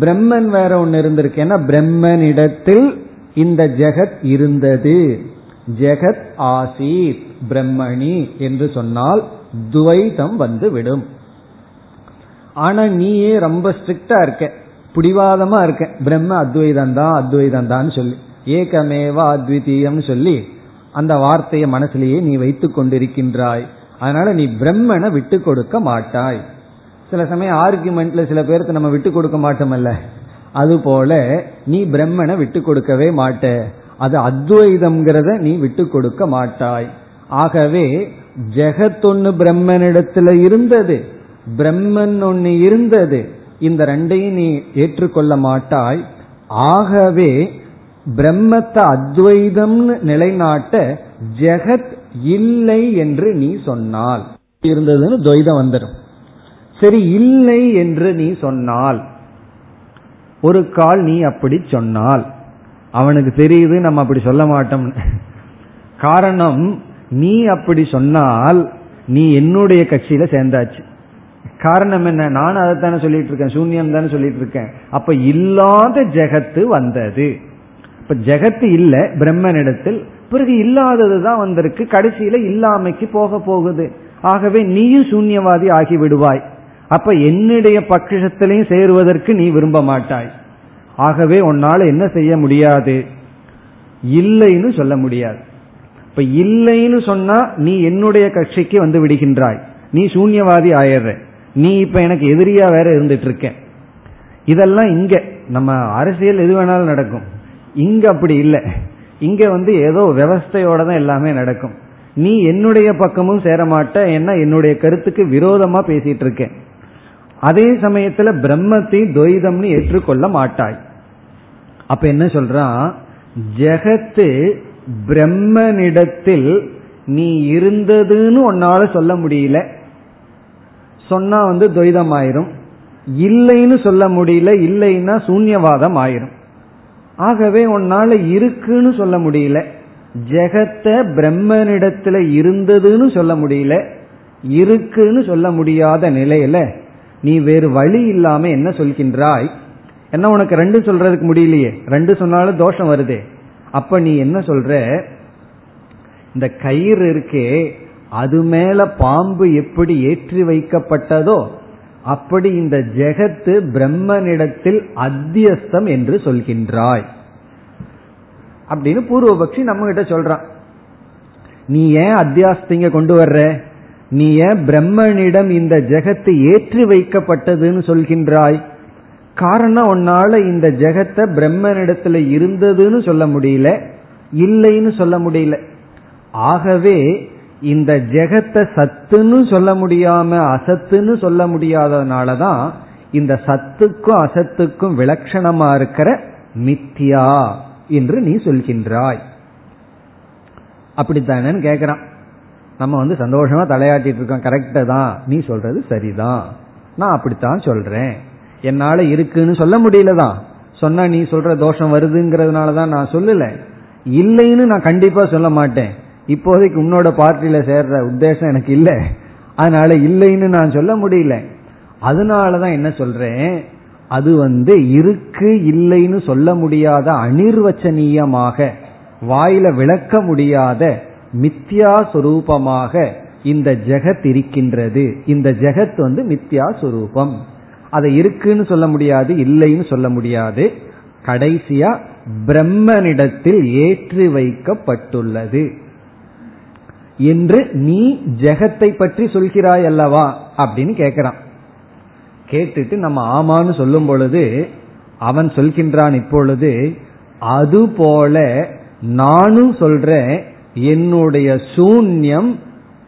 பிரம்மன் வேற ஒன்னு இருந்திருக்கு. ஏன்னா பிரம்மனிடத்தில் இந்த ஜெகத் இருந்தது. ஜெகத் ஆசீத் பிரம்மணி என்று சொன்னால் துவைதம் வந்து விடும். ஆனா நீயே ரொம்ப ஸ்ட்ரிக்டா இருக்க. பிடிவாதமா இருக்க. பிரம்ம அத்வைதம் தான் அத்வைதம் தான் சொல்லி. ஏகமேவா அத்விதீயம் சொல்லி அந்த வார்த்தையை மனசுலேயே நீ வைத்துக் கொண்டிருக்கின்றாய். அதனால நீ பிரம்மனை விட்டு கொடுக்க மாட்டாய். சில சமயம் ஆர்குமெண்ட்ல சில பேருக்கு நம்ம விட்டு கொடுக்க மாட்டோமல்ல. அதுபோல நீ பிரம்மனை விட்டு கொடுக்கவே மாட்ட. அது அத்வைதம்ங்கிறத நீ விட்டு கொடுக்க மாட்டாய். ஆகவே ஜெகத்தொன்னு பிரம்மனிடத்துல இருந்தது பிரம்மன் ஒன்னு இருந்தது இந்த ரெண்டையும் நீ ஏற்றுக்கொள்ள மாட்டாய். ஆகவே பிரம்மத்தை அத்வைதம்னு நிலைநாட்ட ஜெகத் இல்லை என்று நீ சொன்னால். இருந்ததுன்னு துவைதம் வந்துடும். சரி இல்லை என்று நீ சொன்னால். ஒரு கால் நீ அப்படி சொன்னால். அவனுக்கு தெரியுது நம்ம அப்படி சொல்ல மாட்டோம் காரணம் நீ அப்படி சொன்னால் நீ என்னுடைய கட்சியில சேர்ந்தாச்சு. காரணம் என்ன? நான் அதைத்தானே சொல்லிட்டு இருக்கேன். சூன்யம் தானே சொல்லிட்டு இருக்கேன். அப்ப இல்லாத ஜெகத்து வந்தது. இப்ப ஜெகத்து இல்ல பிரம்மனிடத்தில். பிறகு இல்லாதது தான் வந்திருக்கு. கடைசியில இல்லாமைக்கு போக போகுது. ஆகவே நீயும் சூன்யவாதி ஆகி விடுவாய் அப்ப என்னுடைய பட்சத்திலையும் சேருவதற்கு நீ விரும்ப மாட்டாய். ஆகவே உன்னால என்ன செய்ய முடியாது? இல்லைன்னு சொல்ல முடியாது. இப்ப இல்லைன்னு சொன்னா நீ என்னுடைய கட்சிக்கு வந்து விடுகின்றாய். நீ சூன்யவாதி ஆயிடுற. நீ இப்ப எனக்கு எதிரியா வேற இருந்துட்டு இருக்க. இதெல்லாம் இங்க. நம்ம அரசியல் எது வேணாலும் நடக்கும். இங்க அப்படி இல்லை. இங்க வந்து ஏதோ விவஸ்தையோட தான் எல்லாமே நடக்கும். நீ என்னுடைய பக்கமும் சேர மாட்ட ஏன்னா என்னுடைய கருத்துக்கு விரோதமா பேசிட்டு இருக்கேன். அதே சமயத்துல பிரம்மத்தை துவைதம்னு ஏற்றுக்கொள்ள மாட்டாய். அப்ப என்ன சொல்றான்? ஜெகத்து பிரம்மனிடத்தில் நீ இருந்ததுன்னு உன்னால சொல்ல முடியல. சொன்னா வந்து துவைதம் ஆயிரும் இல்லைன்னு சொல்ல முடியல இல்லைன்னா சூன்யவாதம் ஆயிரும். ஆகவே உன்னால இருக்குன்னு சொல்ல முடியல. ஜெகத்த பிரம்மனிடத்துல இருந்ததுன்னு சொல்ல முடியல. இருக்குன்னு சொல்ல முடியாத நிலையில நீ வேறு வழி இல்லாம என்ன சொல்கின்றாய்? என்ன உனக்கு ரெண்டு சொல்றதுக்கு முடியலையே? ரெண்டு சொன்னாலும் தோஷம் வருதே. அப்ப நீ என்ன சொல்ற? இந்த கயிறு இருக்கே அது மேல பாம்பு எப்படி ஏற்றி வைக்கப்பட்டதோ அப்படி இந்த ஜெகத்து பிரம்மனிடத்தில் அத்தியஸ்தம் என்று சொல்கின்றாய். அப்படின்னு பூர்வபக்ஷி நம்ம கிட்ட சொல்றான். நீ ஏன் அத்தியாஸ்திங்க கொண்டு வர்ற? நீ ஏன் பிரம்மனிடம் இந்த ஜெகத்து ஏற்றி வைக்கப்பட்டதுன்னு சொல்கின்றாய்? காரணம் உன்னால இந்த ஜெகத்தை பிரம்மனிடத்துல இருந்ததுன்னு சொல்ல முடியல இல்லைன்னு சொல்ல முடியல. ஆகவே இந்த ஜெகத்தை சத்துன்னு சொல்ல முடியாம அசத்துன்னு சொல்ல முடியாததுனாலதான் இந்த சத்துக்கும் அசத்துக்கும் விலட்சணமா இருக்கிற மித்தியா என்று நீ சொல்கின்றாய். அப்படித்தானு கேக்குறான். நம்ம வந்து சந்தோஷமா தலையாட்டிட்டு இருக்கோம். கரெக்டா தான். நீ சொல்றது சரிதான். நான் அப்படித்தான் சொல்றேன். என்னால இருக்குன்னு சொல்ல முடியலதான் சொன்னா நீ சொல்ற தோஷம் வருதுங்கிறதுனால தான் நான் சொல்லல. இல்லைன்னு நான் கண்டிப்பா சொல்ல மாட்டேன். இப்போதைக்கு உன்னோட பார்ட்டியில சேர்ற உத்தேசம் எனக்கு இல்லை. அதனால இல்லைன்னு நான் சொல்ல முடியல. அதனாலதான் என்ன சொல்றேன்? அது வந்து இருக்கு இல்லைன்னு சொல்ல முடியாத அனிர்வச்சனீயமாக வாயில விளக்க முடியாத மித்யா சுரூபமாக இந்த ஜெகத் இருக்கின்றது. இந்த ஜெகத் வந்து மித்யா சுரூபம் அதை இருக்குன்னு சொல்ல முடியாது இல்லைன்னு சொல்ல முடியாது. கடைசியா பிரம்மனிடத்தில் ஏற்றி வைக்கப்பட்டுள்ளது. என்று நீ ஜெகத்தை பற்றி சொல்கிறாய் அல்லவா அப்படின்னு கேட்கிறான் கேட்டுட்டு நம்ம ஆமான்னு சொல்லும் பொழுது அவன் சொல்கின்றான் இப்பொழுது அதுபோல நானும் சொல்றேன் என்னுடைய சூன்யம்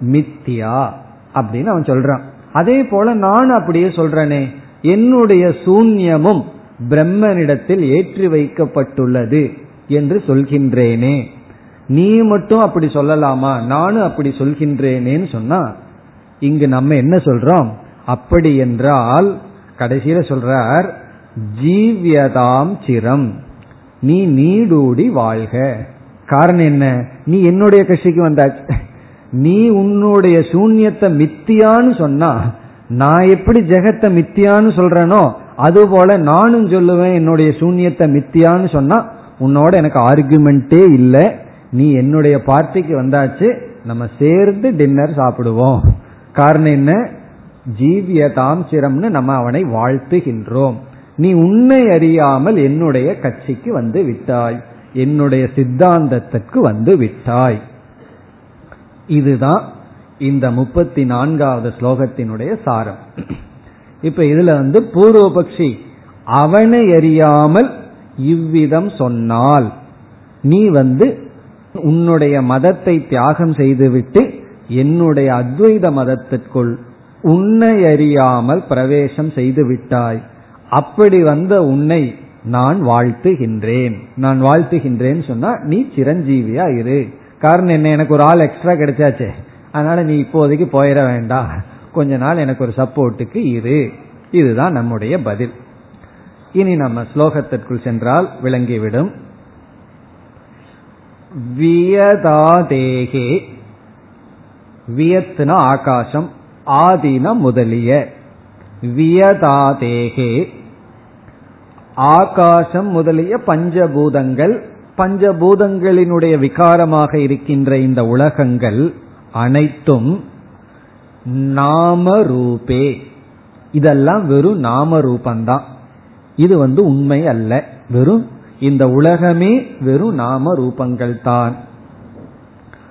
மித்தியா அப்படின்னு அவன் சொல்றான். அதே போல நான் அப்படியே சொல்றேனே என்னுடைய சூன்யமும் பிரம்மனிடத்தில் ஏற்றி வைக்கப்பட்டுள்ளது என்று சொல்கின்றேனே. நீ மட்டும் அப்படி சொல்லலாமா? நானும் அப்படி சொல்கின்றேனேன்னு சொன்னா இங்கு நம்ம என்ன சொல்றோம்? அப்படி என்றால் கடைசியில சொல்றார் ஜீவியதாம் சிரம். நீ நீடூடி வாழ்க. காரணம் என்ன? நீ என்னுடைய கட்சிக்கு வந்தாச்சு. நீ உன்னுடைய சூன்யத்தை மித்தியான்னு சொன்னா நான் எப்படி ஜெகத்தை மித்தியான்னு சொல்றேனோ அதுபோல நானும் சொல்லுவேன் என்னுடைய சூன்யத்தை மித்தியான்னு சொன்னா உன்னோட எனக்கு ஆர்குமெண்டே இல்லை. நீ என்னுடைய பார்ட்டிக்கு வந்தாச்சு நம்ம சேர்ந்து டின்னர் சாப்பிடுவோம். காரணம் என்ன? ஜீவியதாம் சிரம்னு நம்ம அவனை வாழ்த்துகின்றோம். நீ உன்னை அறியாமல் என்னுடைய கட்சிக்கு வந்து விட்டாய். என்னுடைய சித்தாந்தத்திற்கு வந்து விட்டாய். இதுதான் இந்த முப்பத்தி நான்காவது ஸ்லோகத்தினுடைய சாரம். இப்ப இதுல வந்து பூர்வபக்ஷி அவனை அறியாமல் இவ்விதம் சொன்னால் நீ வந்து உன்னுடைய மதத்தை தியாகம் செய்துவிட்டு என்னுடைய அத்வைத மதத்திற்குள் உன்னை அறியாமல் பிரவேசம் செய்து விட்டாய் அப்படி வந்த உன்னை நான் வாழ்த்துகின்றேன். நான் வாழ்த்துகின்றேன் சொன்னா நீ சிரஞ்சீவியா இரு. காரணம் என்ன? எனக்கு ஒரு ஆள் எக்ஸ்ட்ரா கிடைச்சாச்சே. அதனால நீ இப்போதைக்கு போயிட வேண்டாம் கொஞ்ச நாள் எனக்கு ஒரு சப்போர்ட்டுக்கு இரு. இதுதான் நம்முடைய பதில். இனி நம்ம ஸ்லோகத்திற்குள் சென்றால் விளங்கிவிடும். வியதாதேகே. வியத்னா ஆகாசம் ஆதின முதலிய. வியதாதேகே. ஆகாசம் முதலிய பஞ்சபூதங்கள் பஞ்சபூதங்களினுடைய விகாரமாக இருக்கின்ற இந்த உலகங்கள் அனைத்தும் நாம ரூபே இதெல்லாம் வெறும் நாம ரூபந்தான் இது வந்து உண்மை அல்ல வெறும் இந்த உலகமே வெறும் நாம ரூபங்கள் தான்.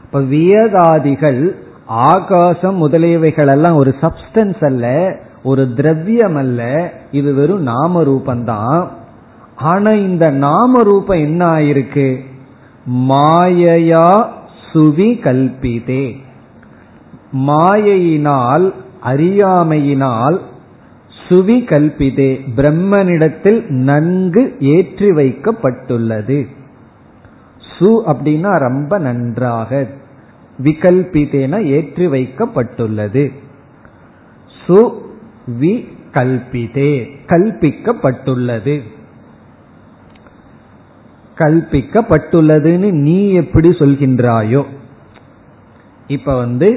இப்ப வியதாதிகள் ஆகாசம் முதலியவைகள் எல்லாம் ஒரு சப்ஸ்டன்ஸ் அல்ல ஒரு திரவியம் அல்ல இது வெறும் நாம ரூபந்தான் ஆனா இந்த நாம ரூபம் என்ன ஆயிருக்கு? மாயையா சுவி கல்பிதே. மாயையினால் அறியாமையினால் சுவி கல்பிதே பிரம்மனிடத்தில் நன்கு ஏற்றி வைக்கப்பட்டுள்ளது. சு அப்படின்னா ரொம்ப நன்றாக விகல்பிதேன ஏற்றி வைக்கப்பட்டுள்ளது. சு வி கல்பிதே கல்பிக்கப்பட்டுள்ளது. கல்பிக்கப்பட்டுள்ளதுன்னு நீ எப்படி சொல்கின்றாயோ இப்ப வந்து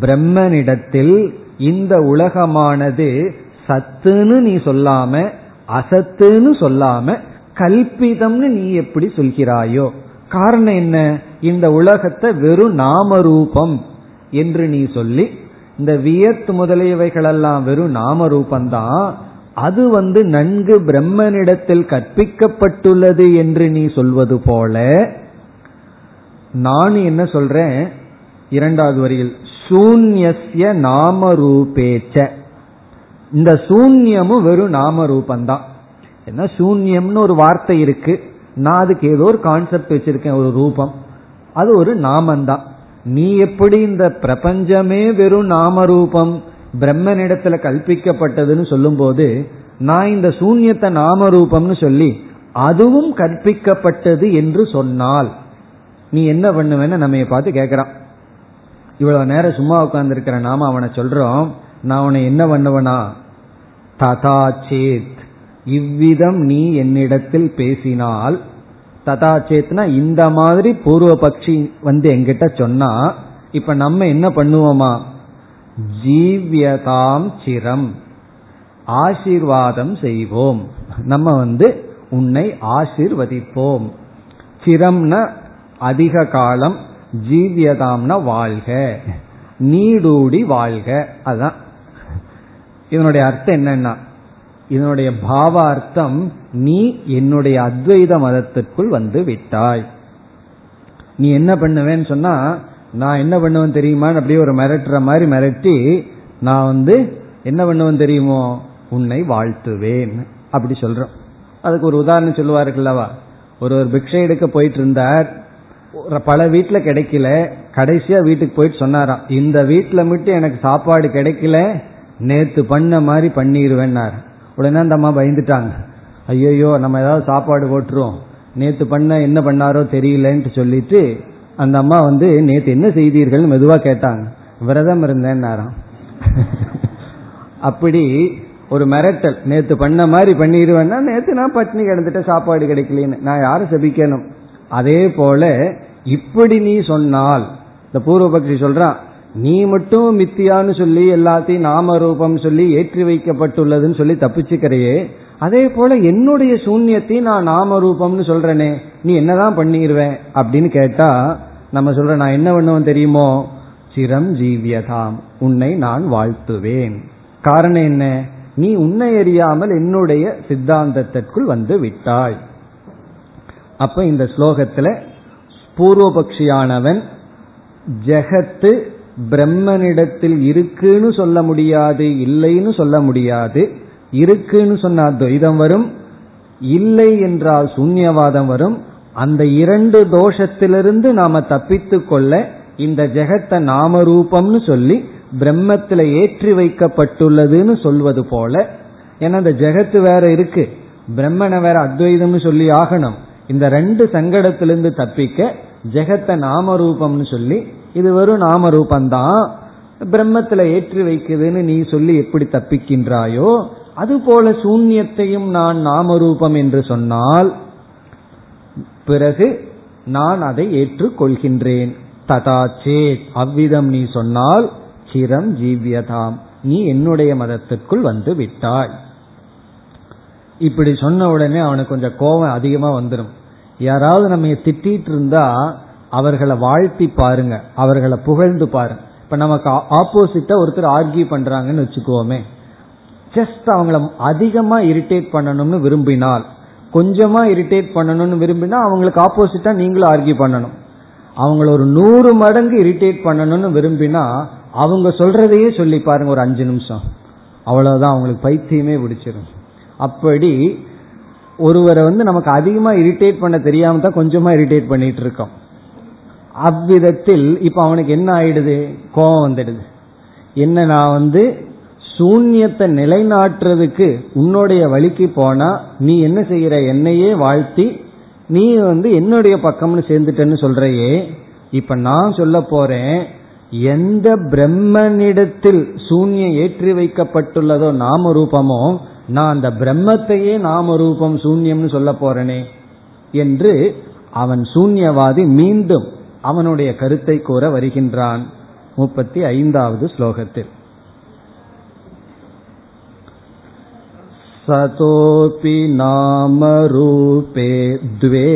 பிரம்மனிடத்தில் இந்த உலகமானது சத்துன்னு நீ சொல்லாம அசத்துன்னு சொல்லாம கல்பிதம்னு நீ எப்படி சொல்கிறாயோ? காரணம் என்ன? இந்த உலகத்தை வெறும் நாம ரூபம் என்று நீ சொல்லி இந்த வியத் முதலியவைகளெல்லாம் வெறும் நாம ரூபந்தான் அது வந்து நன்கு பிரம்மனிடத்தில் கற்பிக்கப்பட்டுள்ளது என்று நீ சொல்வது போல நான் என்ன சொல்றேன்? இரண்டாவது வரியில் சூன்யசிய நாம ரூபேச்ச இந்த சூன்யமும் வெறும் நாம ரூபந்தான் என்ன சூன்யம்னு ஒரு வார்த்தை இருக்கு. நான் அதுக்கு ஏதோ ஒரு கான்செப்ட் வச்சிருக்கேன் ஒரு ரூபம். அது ஒரு நாமந்தான். நீ எப்படி இந்த பிரபஞ்சமே வெறும் நாம ரூபம் பிரம்மனிடத்துல கல்பிக்கப்பட்டதுன்னு சொல்லும்போது நான் இந்த சூன்யத்தை நாம ரூபம்னு சொல்லி அதுவும் கற்பிக்கப்பட்டது என்று சொன்னால் நீ என்ன பண்ணுவேன்னு நம்ம பார்த்து கேட்கிறான். இவ்வளவு நேரம் சும்மா உட்கார்ந்து இருக்கிற நாம அவனை சொல்றோம். நான் உன்னை என்ன பண்ணுவனா? ததாச்சேத் இவ்விதம் நீ என்னிடத்தில் பேசினால் ததா சேத்னா இந்த மாதிரி பூர்வ பட்சி வந்து எங்கிட்ட சொன்னா இப்ப நம்ம என்ன பண்ணுவோமா? ஜீவியதாம் சிரம். ஆசீர்வாதம் செய்வோம். நம்ம வந்து உன்னை ஆசிர்வதிப்போம். சிரம்னா அதிக காலம் ஜீவியதாம்னா வாழ்க. நீடூடி வாழ்க. அதான் இதனுடைய அர்த்தம் என்னன்னா இதனுடைய பாவார்த்தம் நீ என்னுடைய அத்வைத மதத்திற்குள் வந்து விட்டாய். நீ என்ன பண்ணுவேன்னு சொன்னா நான் என்ன பண்ணுவேன் தெரியுமான்னு அப்படியே ஒரு மிரட்டுற மாதிரி மிரட்டி நான் வந்து என்ன பண்ணுவேன் தெரியுமோ உன்னை வாழ்த்துவேன் அப்படி சொல்றோம். அதுக்கு ஒரு உதாரணம் சொல்லுவாருக்குல்லவா ஒரு ஒரு பிக்ஷை எடுக்க போயிட்டு இருந்தார். பல வீட்டில் கிடைக்கல. கடைசியா வீட்டுக்கு போயிட்டு சொன்னாராம் இந்த வீட்டில் மட்டும் எனக்கு சாப்பாடு கிடைக்கல நேத்து பண்ண மாதிரி பண்ணிடுவேன்னார் உடனே அந்த அம்மா பயந்துட்டாங்க. ஐயோ நம்ம ஏதாவது சாப்பாடு போட்டுருவோம். நேத்து பண்ண என்ன பண்ணாரோ தெரியலன்ட்டு சொல்லிட்டு அந்த அம்மா வந்து நேத்து என்ன செய்தீர்கள் மெதுவா கேட்டாங்க. விரதம் இருந்தேன்னாராம். அப்படி ஒரு மிரட்டல். நேத்து பண்ண மாதிரி பண்ணிடுவேன்னா நேத்து நான் பட்னி கிடந்துட்டு சாப்பாடு கிடைக்கலன்னு. நான் யாரும் சபிக்கணும்? அதே போல இப்படி நீ சொன்னால் இந்த பூர்வபக்ஷி சொல்றான் நீ மட்டும் மித்தியான்னு சொல்லி எல்லாத்தையும் நாம ரூபம் சொல்லி ஏற்றி வைக்கப்பட்டுள்ளதுன்னு சொல்லி தப்பிச்சுக்கிறையே அதே போல என்னுடைய சூன்யத்தை நான் நாம ரூபம்னு சொல்றேனே நீ என்னதான் பண்ணிடுவேன் அப்படின்னு கேட்டா நம்ம சொல்ற நான் என்ன பண்ணுவேன் தெரியுமோ சிரம் ஜீவியதாம் உன்னை நான் வாழ்த்துவேன். காரணம் என்ன? நீ உன்னை அறியாமல் என்னுடைய சித்தாந்தத்திற்குள் வந்து விட்டாய். அப்ப இந்த ஸ்லோகத்துல பூர்வபக்ஷியானவன் ஜெகத்து பிரம்மனிடத்தில் இருக்குன்னு சொல்ல முடியாது இல்லைன்னு சொல்ல முடியாது. இருக்குன்னு சொன்னா துவைதம் வரும் இல்லை என்றால் சூன்யவாதம் வரும். அந்த இரண்டு தோஷத்திலிருந்து நாம தப்பித்து கொள்ள இந்த ஜெகத்தை நாம ரூபம்னு சொல்லி பிரம்மத்தில் ஏற்றி வைக்கப்பட்டுள்ளதுன்னு சொல்வது போல ஏன்னா இந்த ஜெகத்து வேற இருக்கு. பிரம்மனை வேற அத்வைதம்னு சொல்லி ஆகணும். இந்த ரெண்டு சங்கடத்திலிருந்து தப்பிக்க ஜெகத்தை நாமரூபம்னு சொல்லி இது வெறும் நாமரூபந்தான். பிரம்மத்துல ஏற்றி வைக்குதுன்னு நீ சொல்லி எப்படி தப்பிக்கின்றாயோ அதுபோல சூன்யத்தையும் நான் நாமரூபம் என்று சொன்னால் பிறகு நான் அதை ஏற்றுக்கொள்கின்றேன். ததாச்சே அவ்விதம் நீ சொன்னால் சிரம் ஜீவியதாம். நீ என்னுடைய மதத்திற்குள் வந்து விட்டாய். இப்படி சொன்ன உடனே அவனுக்கு கொஞ்சம் கோபம் அதிகமா வந்துடும் யாராவது நம்ம திட்டிட்டு இருந்தா அவர்களை வாழ்த்தி பாருங்க. அவர்களை புகழ்ந்து பாருங்க. இப்ப நமக்கு ஆப்போசிட்டா ஒருத்தர் ஆர்கியூ பண்றாங்கன்னு வச்சுக்கோமே. ஜஸ்ட் அவங்கள அதிகமா இரிட்டேட் பண்ணணும்னு விரும்பினால் கொஞ்சமா இரிட்டேட் பண்ணணும்னு விரும்பினா அவங்களுக்கு ஆப்போசிட்டா நீங்களும் ஆர்கியூ பண்ணணும். அவங்கள ஒரு நூறு மடங்கு இரிட்டேட் பண்ணணும்னு விரும்பினா அவங்க சொல்றதையே சொல்லி பாருங்க ஒரு அஞ்சு நிமிஷம். அவ்வளவுதான் அவங்களுக்கு பைத்தியமே பிடிச்சிரும். அப்படி ஒருவரை வந்து நமக்கு அதிகமா இரிட்டேட் பண்ண தெரியாம தான் கொஞ்சமா இரிட்டேட் பண்ணிட்டு இருக்கோம். அவ்விதத்தில் இப்ப அவனுக்கு என்ன ஆயிடுது? கோபம் வந்துடுது. என்ன நான் வந்து சூன்யத்தை நிலைநாட்டுறதுக்கு உன்னுடைய வழிக்கு போனா நீ என்ன செய்யற? என்னையே வாழ்த்தி நீ வந்து என்னுடைய பக்கம்னு சேர்ந்துட்டேன்னு சொல்றையே. இப்ப நான் சொல்ல போறேன் எந்த பிரம்மனிடத்தில் சூன்யம் ஏற்றி வைக்கப்பட்டுள்ளதோ நாம ரூபமோ நான் அந்த பிரம்மத்தையே நாம ரூபம் சூன்யம்னு சொல்ல போறேனே என்று அவன் சூன்யவாதி மீண்டும் அவனுடைய கருத்தை கூற வருகின்றான் முப்பத்தி ஐந்தாவது ஸ்லோகத்தில் सतोऽपि नामरूपे द्वे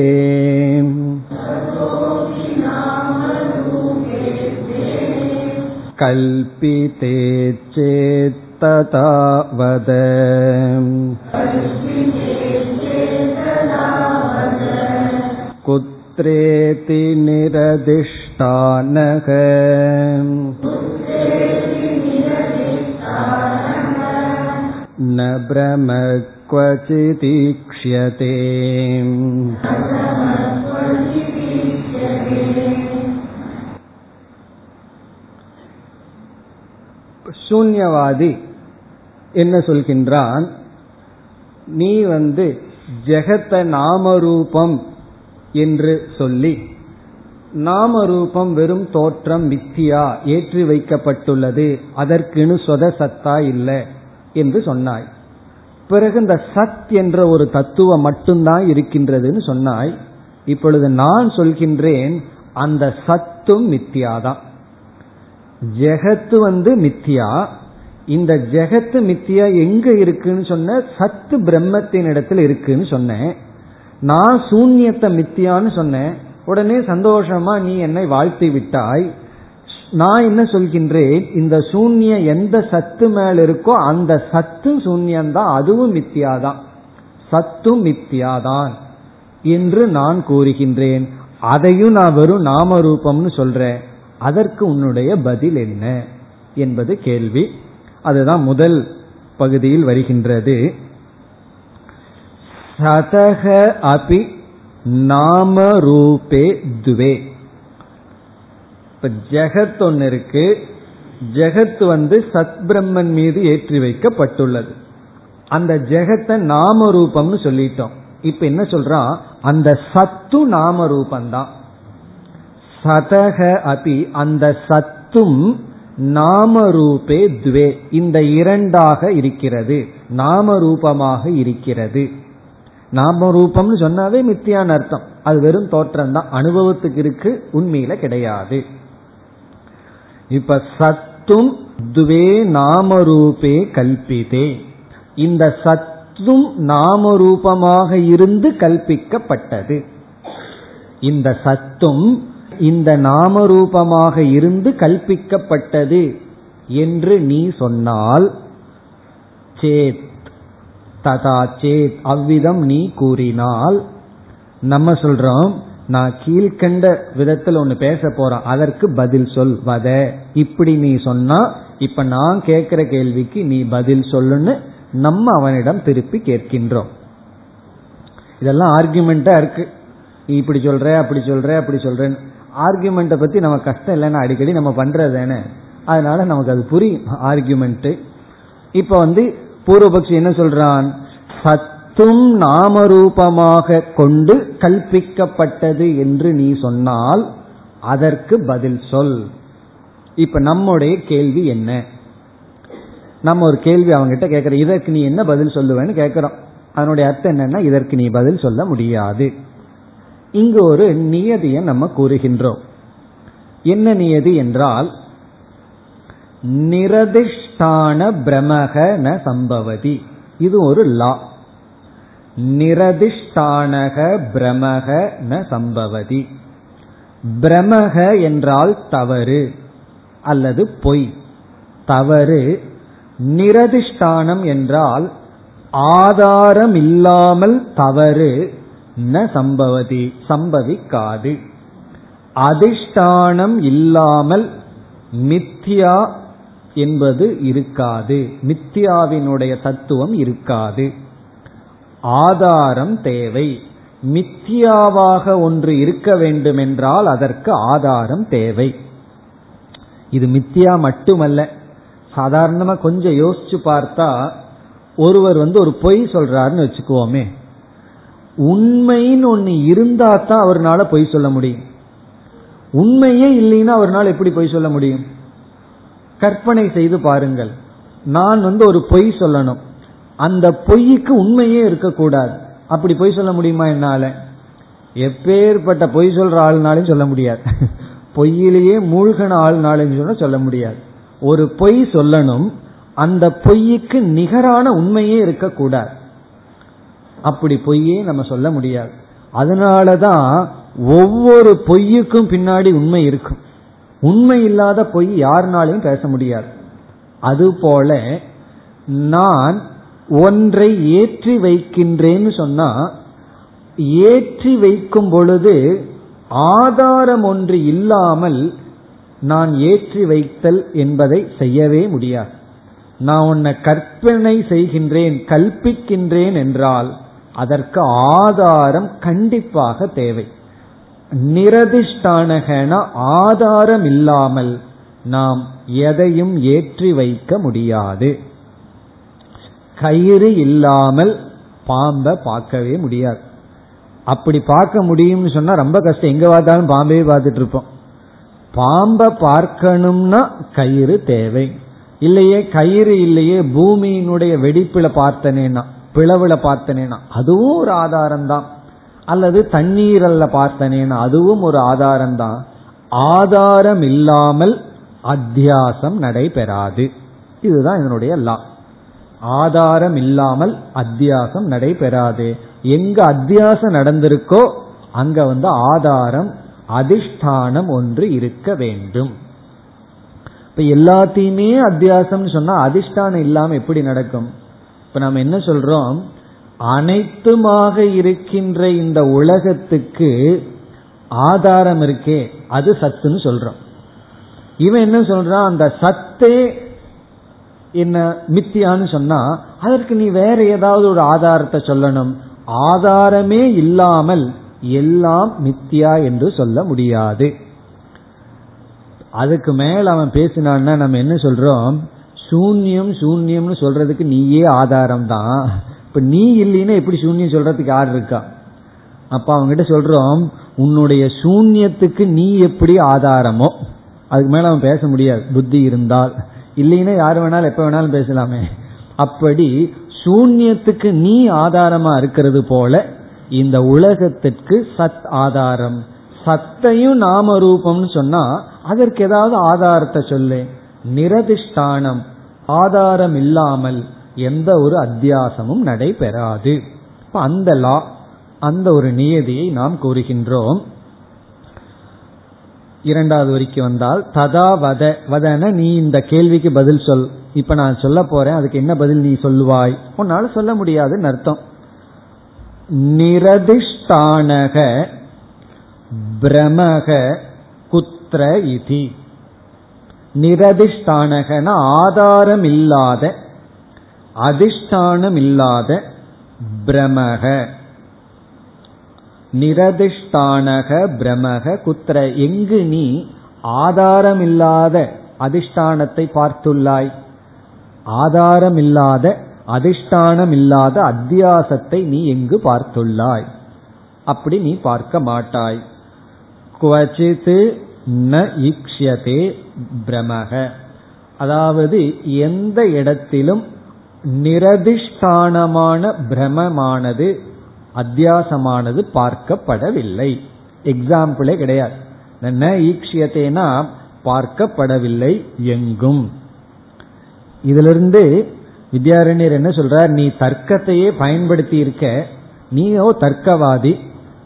कल्पिते चेत्तथा वद कुत्रेति निरदिष्टानः न भ्रम क्वचिदीक्ष्यते சூன்யவாதி என்ன சொல்கின்றான் நீ வந்து ஜெகத்த நாமரூபம் என்று சொல்லி நாமரூபம் வெறும் தோற்றம் மித்தியா ஏற்றி வைக்கப்பட்டுள்ளது அதற்குன்னு சொத சத்தா இல்லை என்று சொன்னாய். பிறகு இந்த சத் என்ற ஒரு தத்துவம் மட்டும்தான் இருக்கின்றதுன்னு சொன்னாய். இப்பொழுது நான் சொல்கின்றேன் அந்த சத்தும் மித்தியாதான். ஜெகத்து வந்து மித்தியா இந்த ஜெகத்து மித்தியா எங்க இருக்குன்னு சொன்ன சத்து பிரம்மத்தின் இடத்துல இருக்குன்னு சொன்னேன். நான் சூன்யத்தை மித்தியான்னு சொன்னேன். உடனே சந்தோஷமா நீ என்னை வாழ்த்தி விட்டாய். நான் என்ன சொல்கின்றேன்? இந்த சூன்யம் எந்த சத்து மேல இருக்கோ அந்த சத்து சூன்யம்தான் அதுவும் மித்தியாதான். சத்தும் மித்தியாதான் என்று நான் கூறுகின்றேன். அதையும் நான் வெறும் நாம ரூபம்னு சொல்றேன். அதற்கு உன்னுடைய பதில் என்ன? என்பது கேள்வி. அதுதான் முதல் பகுதியில் வருகின்றது. சதக அபி நாம ரூபே துவே. இப்ப ஜெகத் ஒன்னு இருக்கு. ஜெகத் வந்து சத் பிரம்மன் மீது ஏற்றி வைக்கப்பட்டுள்ளது. அந்த ஜெகத்தை நாம ரூபம்னு சொல்லிட்டோம். இப்ப என்ன சொல்றான்? அந்த சத்து நாம ரூபந்தான் சதக அபி அந்த சத்தும் நாம ரூபே துவே. இந்த இரண்டாக இருக்கிறது. நாம ரூபமாக இருக்கிறது. நாம ரூபம்னு சொன்னாவே மித்தியான அர்த்தம். அது வெறும் தோற்றம் தான் அனுபவத்துக்கு இருக்கு உண்மையில கிடையாது. இப்ப சத்தும் துவே நாமரூபே கல்பிதே. இந்த சத்தும் நாமரூபமாக இருந்து கல்பிக்கப்பட்டது. இந்த சத்தும் இந்த நாமரூபமாக இருந்து கல்பிக்கப்பட்டது என்று நீ சொன்னால் சேத் ததா சேத் அவ்விதம் நீ கூறினால். நம்ம சொல்றோம் நான் கீழ்கண்ட விதத்தில் ஒன்னு பேச போறோம் அதற்கு பதில் சொல் வத இப்படி நீ சொன்னா இப்ப நான் கேட்கிற கேள்விக்கு நீ பதில் சொல்லுன்னு நம்ம அவனிடம் திருப்பி கேட்கின்றோம். இதெல்லாம் ஆர்குமெண்டா இருக்கு. நீ இப்படி சொல்ற அப்படி சொல்ற அப்படி சொல்றேன்னு. ஆர்குமெண்ட்டை பத்தி நம்ம கஷ்டம் இல்லைன்னா அடிக்கடி நம்ம பண்றது தானே. அதனால நமக்கு அது புரியும் ஆர்குமெண்ட் இப்ப வந்து பூர்வபக்ஷி என்ன சொல்றான்? சத்தும் நாமரூபமாக கொண்டு கல்பிக்கப்பட்டது என்று நீ சொன்னால் அதற்கு பதில் சொல். இப்ப நம்முடைய கேள்வி என்ன? நம்ம ஒரு கேள்வி அவங்ககிட்ட கேட்கிறோம் இதற்கு நீ என்ன பதில் சொல்லுவேன்னு கேட்கிறோம் அதனுடைய அர்த்தம் என்னன்னா இதற்கு நீ பதில் சொல்ல முடியாது. இங்கு ஒரு நியதியை நம்ம கூறுகின்றோம். என்ன நியதி என்றால் நிரதிஷ் அதிஷ்டான பிரமக ந சம்பவதி. இது ஒரு லா. நிரதிஷ்டானக பிரமக ந சம்பவதி. பிரமக என்றால் தவறு அல்லது பொய். தவறு நிரதிஷ்டானம் என்றால் ஆதாரம் இல்லாமல் தவறு ந சம்பவதி சம்பவிக்காது. அதிஷ்டானம் இல்லாமல் மித்யா என்பது இருக்காது. மித்யாவினுடைய தத்துவம் இருக்காது. ஆதாரம் தேவை. மித்தியாவாக ஒன்று இருக்க வேண்டுமென்றால் அதற்கு ஆதாரம் தேவை. இது மித்தியா மட்டுமல்ல. சாதாரணமா கொஞ்சம் யோசிச்சு பார்த்தா ஒருவர் வந்து ஒரு பொய் சொல்றாருன்னு வச்சுக்குவோமே. உண்மைன்னு ஒன்று இருந்தா தான் அவர்னால பொய் சொல்ல முடியும். உண்மையே இல்லைன்னா அவர்னால எப்படி பொய் சொல்ல முடியும்? கற்பனை செய்து பாருங்கள். நான் வந்து ஒரு பொய் சொல்லணும். அந்த பொய்க்கு உண்மையே இருக்கக்கூடாது. அப்படி பொய் சொல்ல முடியுமா என்னால? எப்பேற்பட்ட பொய் சொல்ற ஆள்னாலும் சொல்ல முடியாது. பொய்யிலேயே மூழ்கன ஆள்னாலும் சொல்ல சொல்ல முடியாது. ஒரு பொய் சொல்லணும் அந்த பொய்க்கு நிகரான உண்மையே இருக்கக்கூடாது. அப்படி பொய்யே நம்ம சொல்ல முடியாது. அதனாலதான் ஒவ்வொரு பொய்யுக்கும் பின்னாடி உண்மை இருக்கும். உண்மை இல்லாத பொய் யாருனாலையும் பேச முடியாது. அதுபோல நான் ஒன்றை ஏற்றி வைக்கின்றேன்னு சொன்னா ஏற்றி வைக்கும் பொழுது ஆதாரம் ஒன்று இல்லாமல் நான் ஏற்றி வைத்தல் என்பதை செய்யவே முடியாது. நான் உன்னை கற்பனை செய்கின்றேன் கல்பிக்கின்றேன் என்றால் அதற்கு ஆதாரம் கண்டிப்பாக தேவை. நிரதிஷ்டானகன ஆதாரம் இல்லாமல் நாம் எதையும் ஏற்றி வைக்க முடியாது. கயிறு இல்லாமல் பாம்பை பார்க்கவே முடியாது. அப்படி பார்க்க முடியும்னு சொன்னா ரொம்ப கஷ்டம். எங்க பார்த்தாலும் பாம்பே பார்த்துட்டு இருப்போம். பாம்பை பார்க்கணும்னா கயிறு தேவை. இல்லையே கயிறு இல்லையே பூமியினுடைய வெடிப்புல பார்த்தனேனா பிளவுல பார்த்தனேனா அதுவும் ஒரு ஆதாரம் தான் அல்லது தண்ணீரல்ல பார்த்தனேன்னு அதுவும் ஒரு ஆதாரம் தான் ஆதாரம் இல்லாமல் அத்தியாசம் நடைபெறாது. இதுதான் இதனுடைய லா. ஆதாரம் இல்லாமல் அத்தியாசம் நடைபெறாது. எங்க அத்தியாசம் நடந்திருக்கோ அங்க வந்து ஆதாரம் அதிஷ்டானம் ஒன்று இருக்க வேண்டும். இப்ப எல்லாத்தையுமே அத்தியாசம் சொன்னா அதிஷ்டானம் இல்லாம எப்படி நடக்கும்? இப்ப நம்ம என்ன சொல்றோம்? அனைத்துமாக இருக்கின்ற இந்த உலகத்துக்கு ஆதாரம் இருக்கே அது சத்துன்னு சொல்றோம். இவன் என்ன சொல்றான்? அந்த சத்தே என்ன மித்தியான்னு சொன்னா அதற்கு நீ வேற ஏதாவது ஒரு ஆதாரத்தை சொல்லணும். ஆதாரமே இல்லாமல் எல்லாம் மித்தியா என்று சொல்ல முடியாது. அதுக்கு மேல அவன் பேசினான்னா நம்ம என்ன சொல்றோம்? சூன்யம் சூன்யம்னு சொல்றதுக்கு நீயே ஆதாரம் தான் இப்ப நீ இல்லைன்னா எப்படி சூன்யம் சொல்றதுக்கு யார் இருக்கா? அப்ப அவங்ககிட்ட சொல்றோம் உன்னுடைய சூன்யத்துக்கு நீ எப்படி ஆதாரமோ அதுக்கு மேல அவன் பேச முடியாது. புத்தி இருந்தால். இல்லைன்னா யார் வேணாலும் எப்ப வேணாலும் பேசலாமே. அப்படி சூன்யத்துக்கு நீ ஆதாரமா இருக்கிறது போல இந்த உலகத்திற்கு சத் ஆதாரம். சத்தையும் நாம ரூபம்னு சொன்னா அதற்கு ஏதாவது ஆதாரத்தை சொல்லு. நிரதிஷ்டானம் ஆதாரம் இல்லாமல். எந்த ஒரு அத்தியாசமும் நடைபெறாது. அந்த லா அந்த ஒரு நியதியை நாம் கூறுகின்றோம். இரண்டாவது வரிக்கு வந்தால் ததா வத வதன நீ இந்த கேள்விக்கு பதில் சொல். இப்ப நான் சொல்ல போறேன் அதுக்கு என்ன பதில் நீ சொல்லுவாய்? உன்னால சொல்ல முடியாதுன்னு அர்த்தம். நிரதிஷ்டானக பிரமக குத்திர இதி. நிரதிஷ்டானகன ஆதாரம் இல்லாத அதிஷ்டானம் இல்லாத பிரமக. நிரதிஷ்டானக பிரமக. குத்திர எங்கு நீ ஆதாரம் இல்லாத அதிஷ்டானத்தை பார்த்துள்ளாய்? ஆதாரம் இல்லாத அதிஷ்டானம் இல்லாத அத்தியாசத்தை நீ எங்கு பார்த்துள்ளாய்? அப்படி நீ பார்க்க மாட்டாய். குவச்சித்து ந ஈக்ஷியதே பிரமக. அதாவது எந்த இடத்திலும் நிரதிஷ்டானமான பிரமமானது அத்தியாசமானது பார்க்கப்படவில்லை. எக்ஸாம்பிளே கிடையாது. ந ஈக்ஷியத்தைனா பார்க்கப்படவில்லை எங்கும். இதிலிருந்து வித்யாரண்யர் என்ன சொல்றார்? நீ தர்க்கத்தையே பயன்படுத்தி இருக்க நீயோ தர்க்கவாதி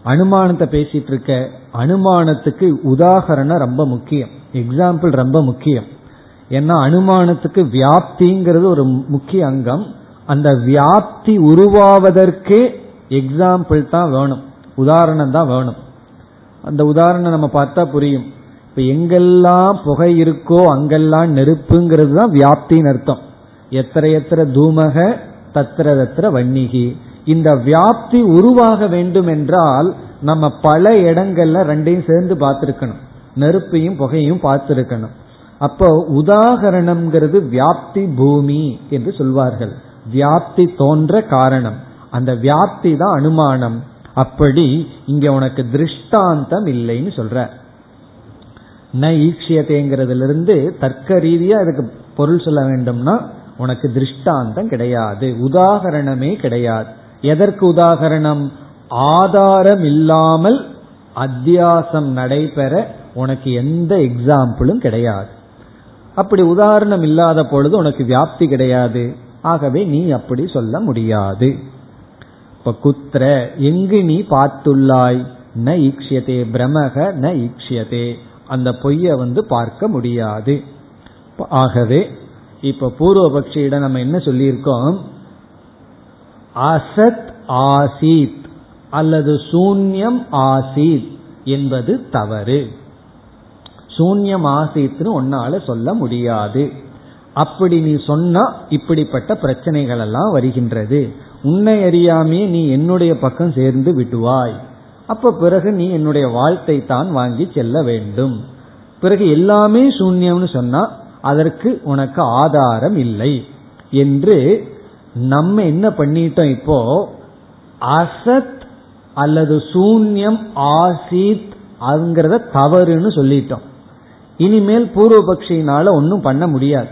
அனுமானத்தை பேசிட்டு இருக்க அனுமானத்துக்கு உதாகரணம் ரொம்ப முக்கியம். எக்ஸாம்பிள் ரொம்ப முக்கியம். ஏன்னா அனுமானத்துக்கு வியாப்திங்கிறது ஒரு முக்கிய அங்கம். அந்த வியாப்தி உருவாவதற்கே எக்ஸாம்பிள் தான் வேணும். உதாரணம் தான் வேணும். அந்த உதாரணம் நம்ம பார்த்தா புரியும். இப்ப எங்கெல்லாம் புகை இருக்கோ அங்கெல்லாம் நெருப்புங்கிறது தான் வியாப்தின்னு அர்த்தம். எத்திர எத்திர தூமக தத்திர தத்திர வன்னிகி. இந்த வியாப்தி உருவாக வேண்டும் என்றால் நம்ம பல இடங்கள்ல ரெண்டையும் சேர்ந்து பார்த்திருக்கணும். நெருப்பையும் புகையும் பார்த்திருக்கணும். அப்போ உதாகரணம்ங்கிறது வியாப்தி பூமி என்று சொல்வார்கள். வியாப்தி தோன்ற காரணம். அந்த வியாப்தி தான் அனுமானம். அப்படி இங்க உனக்கு திருஷ்டாந்தம் இல்லைன்னு சொல்ற. ந ஈக்ஷியத்தைங்கிறதுல இருந்து தர்க்க ரீதியா அதுக்கு பொருள் சொல்ல வேண்டும்னா உனக்கு திருஷ்டாந்தம் கிடையாது. உதாகரணமே கிடையாது. எதற்கு உதாகரணம்? ஆதாரம் இல்லாமல் அத்தியாசம் நடைபெற உனக்கு எந்த எக்ஸாம்பிளும் கிடையாது. அப்படி உதாரணம் இல்லாத பொழுது உனக்கு வியாப்தி கிடையாது. ஆகவே நீ அப்படி சொல்ல முடியாது. இப்ப குத்திர எங்கு நீ பார்த்துள்ளாய்? ந ஈக்ஷியதே பிரமக ந ஈக்ஷியதே. அந்த பொய்ய வந்து பார்க்க முடியாது. ஆகவே இப்ப பூர்வபக்ஷியிடம் நம்ம என்ன சொல்லியிருக்கோம்? அசத் ஆசீத் அல்லது சூன்யம் ஆசீத் என்பது தவறு. சூன்யம் ஆசித்துன்னு உன்னால சொல்ல முடியாது. அப்படி நீ சொன்னா இப்படிப்பட்ட பிரச்சனைகள் எல்லாம் வருகின்றது. உன்னை அறியாமே நீ என்னுடைய பக்கம் சேர்ந்து விடுவாய். அப்ப பிறகு நீ என்னுடைய வாழ்த்தை தான் வாங்கி செல்ல வேண்டும். பிறகு எல்லாமே சூன்யம்னு சொன்னா அதற்கு உனக்கு ஆதாரம் இல்லை என்று நம்ம என்ன பண்ணிட்டோம் இப்போ? அசத் அல்லது சூன்யம் ஆசித் அதுங்கிறத தவறுன்னு சொல்லிட்டோம். இனிமேல் பூர்வபக்ஷினால ஒன்றும் பண்ண முடியாது.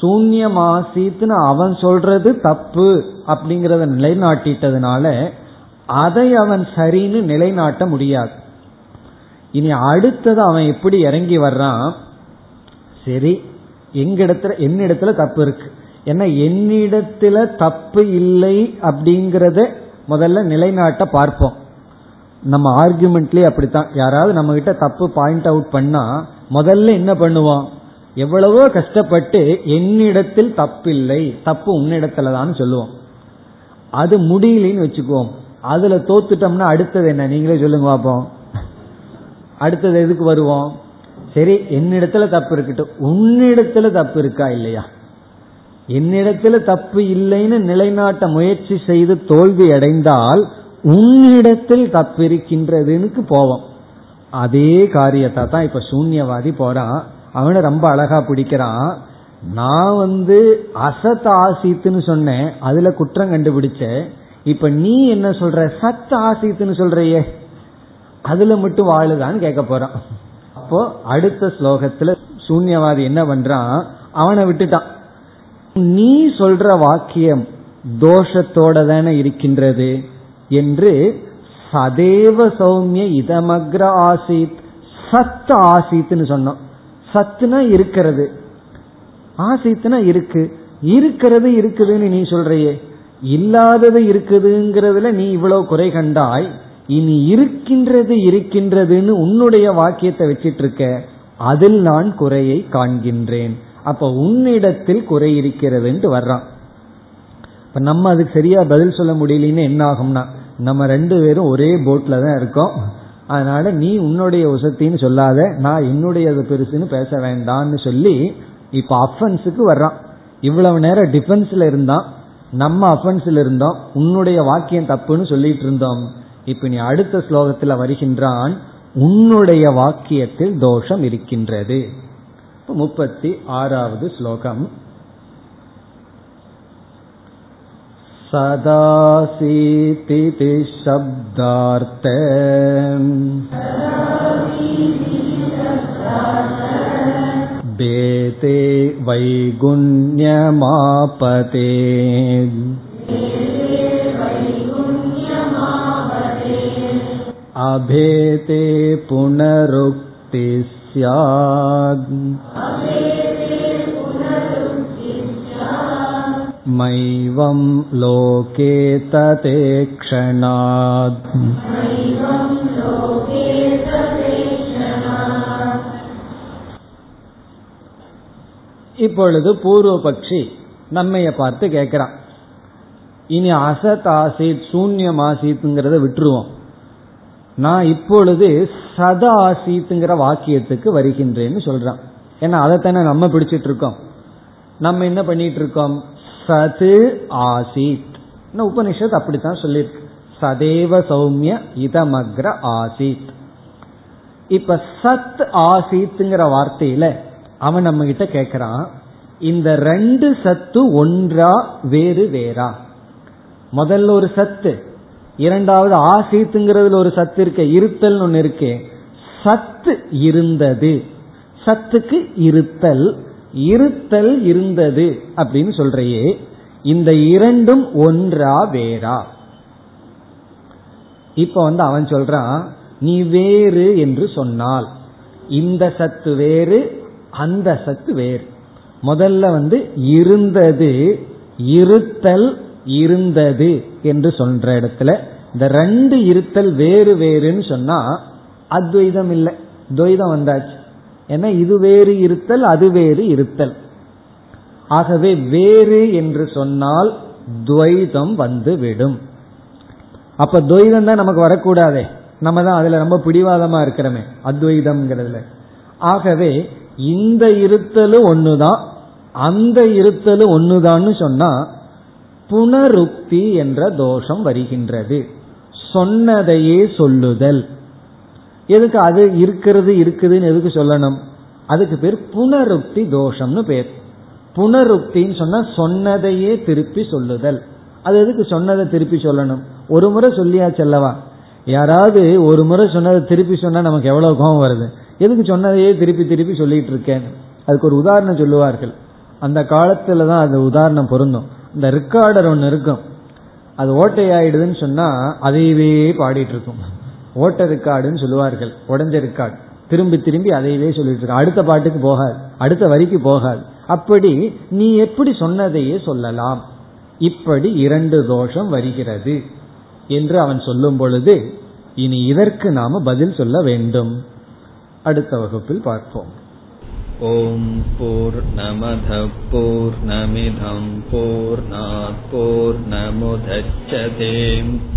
சூன்யமாசித்னு அவன் சொல்றது தப்பு அப்படிங்கறத நிலைநாட்டிட்டதுனால அதை அவன் சரின்னு நிலைநாட்ட முடியாது. இனி அடுத்தது அவன் எப்படி இறங்கி வர்றான்? சரி எங்கிடத்துல என்னிடத்துல தப்பு இருக்கு. ஏன்னா என்னிடத்துல தப்பு இல்லை அப்படிங்கறத முதல்ல நிலைநாட்ட பார்ப்போம். நம்ம ஆர்குமெண்ட்லயே அப்படித்தான். யாராவது நம்ம கிட்ட தப்பு பாயிண்ட் அவுட் பண்ணா முதல்ல என்ன பண்ணுவோம் எவ்வளவோ கஷ்டப்பட்டு என்னிடத்தில் தப்பில்லை. தப்பு உன்னிடத்துல தான் சொல்லுவோம் அது முடியலன்னு வச்சுக்குவோம். அதுல தோத்துட்டோம்னா அடுத்தது என்ன? நீங்களே சொல்லுங்க பார்ப்போம் அடுத்தது எதுக்கு வருவோம்? சரி என்னிடத்துல தப்பு இருக்கட்டும். உன்னிடத்துல தப்பு இருக்கா இல்லையா? என்னிடத்துல தப்பு இல்லைன்னு நிலைநாட்ட முயற்சி செய்து தோல்வி அடைந்தால் உன்னிடத்தில் தப்பு இருக்கின்றதுன்னு போவோம். அதே காரியத்தை தான் இப்ப சூன்யவாதி போறான் அவனை ரொம்ப அழகா பிடிக்கிறான். நான் வந்து அசத் ஆசித்துன்னு சொன்னேன். அதுல குற்றம் கண்டுபிடிச்சேன் இப்ப நீ என்ன சொல்ற? சத் ஆசித்துன்னு சொல்றையே. அதுல மட்டும் வாழுதான்னு கேட்க போறான். அப்போ அடுத்த ஸ்லோகத்துல சூன்யவாதி என்ன பண்றான்? அவனை விட்டுட்டான். நீ சொல்ற வாக்கியம் தோஷத்தோட தானே இருக்கின்றது என்று சதேவ சௌமிய இதமக்ர ஆசித். சத் ஆசித்னு சொன்னோம். சத்துனா இருக்கிறது. ஆசித்னா இருக்கு. இருக்கிறது இருக்குதுன்னு நீ சொல்றையே. இல்லாதது இருக்குதுங்கிறதுல நீ இவ்வளவு குறை கண்டாய். இனி இருக்கின்றது இருக்கின்றதுன்னு உன்னுடைய வாக்கியத்தை வச்சிட்டு இருக்க அதில் நான் குறையை காண்கின்றேன். அப்ப உன்னிடத்தில் குறை இருக்கிறதுன்ட்டு வர்றான். இப்ப நம்ம அதுக்கு சரியா பதில் சொல்ல முடியலன்னு என்ன ஆகும்னா நம்ம ரெண்டு பேரும் ஒரே போட்ல தான் இருக்கோம். அதனால நீ உன்னுடைய உசத்தின்னு சொல்லாத நான் என்னுடையது பெருசுன்னு பேச வேண்டாம்னு சொல்லி இப்ப அஃபன்ஸுக்கு வர்றான். இவ்வளவு நேரம் டிஃபென்ஸ்ல இருந்தான். நம்ம அஃபன்ஸ்ல இருந்தோம். உன்னுடைய வாக்கியம் தப்புன்னு சொல்லிட்டு இருந்தோம். இப்ப நீ அடுத்த ஸ்லோகத்துல வருகின்றான் உன்னுடைய வாக்கியத்தில் தோஷம் இருக்கின்றது. முப்பத்தி ஆறாவது ஸ்லோகம். सदासीतिति शब्दार्थ भेते वैगुण्यमापते अभेते पुनरुक्ति स्यात् मैवं लोके तते क्षणात् இப்பொழுது பூர்வபக்ஷி நம்மைய பார்த்து கேட்கிறான் இனி அசத் ஆசித் சூன்யம் ஆசித்துங்கிறத விட்டுருவோம் நான் இப்பொழுது சத ஆசித்துங்கிற வாக்கியத்துக்கு வருகின்றேன்னு சொல்றான் ஏன்னா அதைத்தானே நம்ம பிடிச்சிட்டு இருக்கோம் நம்ம என்ன பண்ணிட்டு இருக்கோம் சது ஆசித். உபனிஷத் அப்படித்தான் சொல்லியிருக்கு. சதேவ சௌமிய இதமக்ர ஆசித். இப்ப சத் ஆசித்துங்கிற வார்த்தையில அவன் நம்ம கிட்ட கேக்குறான் இந்த ரெண்டு சத்து ஒன்றா வேறு வேறா? முதல்ல ஒரு சத்து இரண்டாவது ஆசித்துங்கிறதுல ஒரு சத்து இருக்க இருத்தல் ஒன்னு இருக்கே. சத்து இருந்தது. சத்துக்கு இருத்தல். இருத்தல் இருந்தது அப்படின்னு சொல்றையே இந்த இரண்டும் ஒன்றா வேறா? இப்ப வந்து அவன் சொல்றான் நீ வேறு என்று சொன்னால். இந்த சத்து வேறு அந்த சத்து வேறு. முதல்ல வந்து இருந்தது இருத்தல் இருந்தது என்று சொல்ற இடத்துல இந்த ரெண்டு இருத்தல் வேறு வேறுன்னு சொன்னா அத்வைதம் இல்லை. துவைதம் வந்தாச்சு. ஏன்னா இது வேறு இருத்தல் அது வேறு இருத்தல். ஆகவே வேறு என்று சொன்னால் துவைதம் வந்து விடும். அப்ப துவைதம் தான் நமக்கு வரக்கூடாதே. நம்ம தான் அதுல ரொம்ப பிடிவாதமா இருக்கிறோமே அத்வைதம்ங்கிறதுல. ஆகவே இந்த இருத்தலும் ஒண்ணுதான் அந்த இருத்தலும் ஒண்ணுதான்னு சொன்னா புனருக்தி என்ற தோஷம் வருகின்றது. சொன்னதையே சொல்லுதல். எதுக்கு அது இருக்கிறது இருக்குதுன்னு எதுக்கு சொல்லணும்? அதுக்கு பேர் புனருக்தி தோஷம்னு பேர். புனருக்தின்னு சொன்னா சொன்னதையே திருப்பி சொல்லுதல். அது எதுக்கு சொன்னதை திருப்பி சொல்லணும்? ஒரு முறை சொல்லியா செல்லவா யாராவது ஒரு முறை சொன்னதை திருப்பி சொன்னா நமக்கு எவ்வளவு கோபம் வருது? எதுக்கு சொன்னதையே திருப்பி திருப்பி சொல்லிட்டு இருக்கேன்? அதுக்கு ஒரு உதாரணம் சொல்லுவார்கள். அந்த காலத்துல தான் அது உதாரணம் பொருந்தும். இந்த ரெக்கார்டர் ஒன்று இருக்கும். அது ஓட்டை ஆயிடுதுன்னு சொன்னா அதையவே பாடிட்டு இருக்கும். ஓட்ட ரெக்கார்டுன்னு சொல்லுவார்கள் உடஞ்ச ரெக்கார்டு திரும்பி திரும்பி அதையவே சொல்லிட்டு இருக்க அடுத்த பாட்டுக்கு போகாது அடுத்த வரிக்கு போகாது அப்படி நீ எப்படி சொன்னதையே சொல்லலாம் இப்படி இரண்டு தோஷம் வருகிறது என்று அவன் சொல்லும் பொழுது இனி இதற்கு நாம பதில் சொல்ல வேண்டும் அடுத்த வகுப்பில் பார்ப்போம் ॐ पूर्णमधपूर्णमिधं पूर्णापूर्णमुदच्छते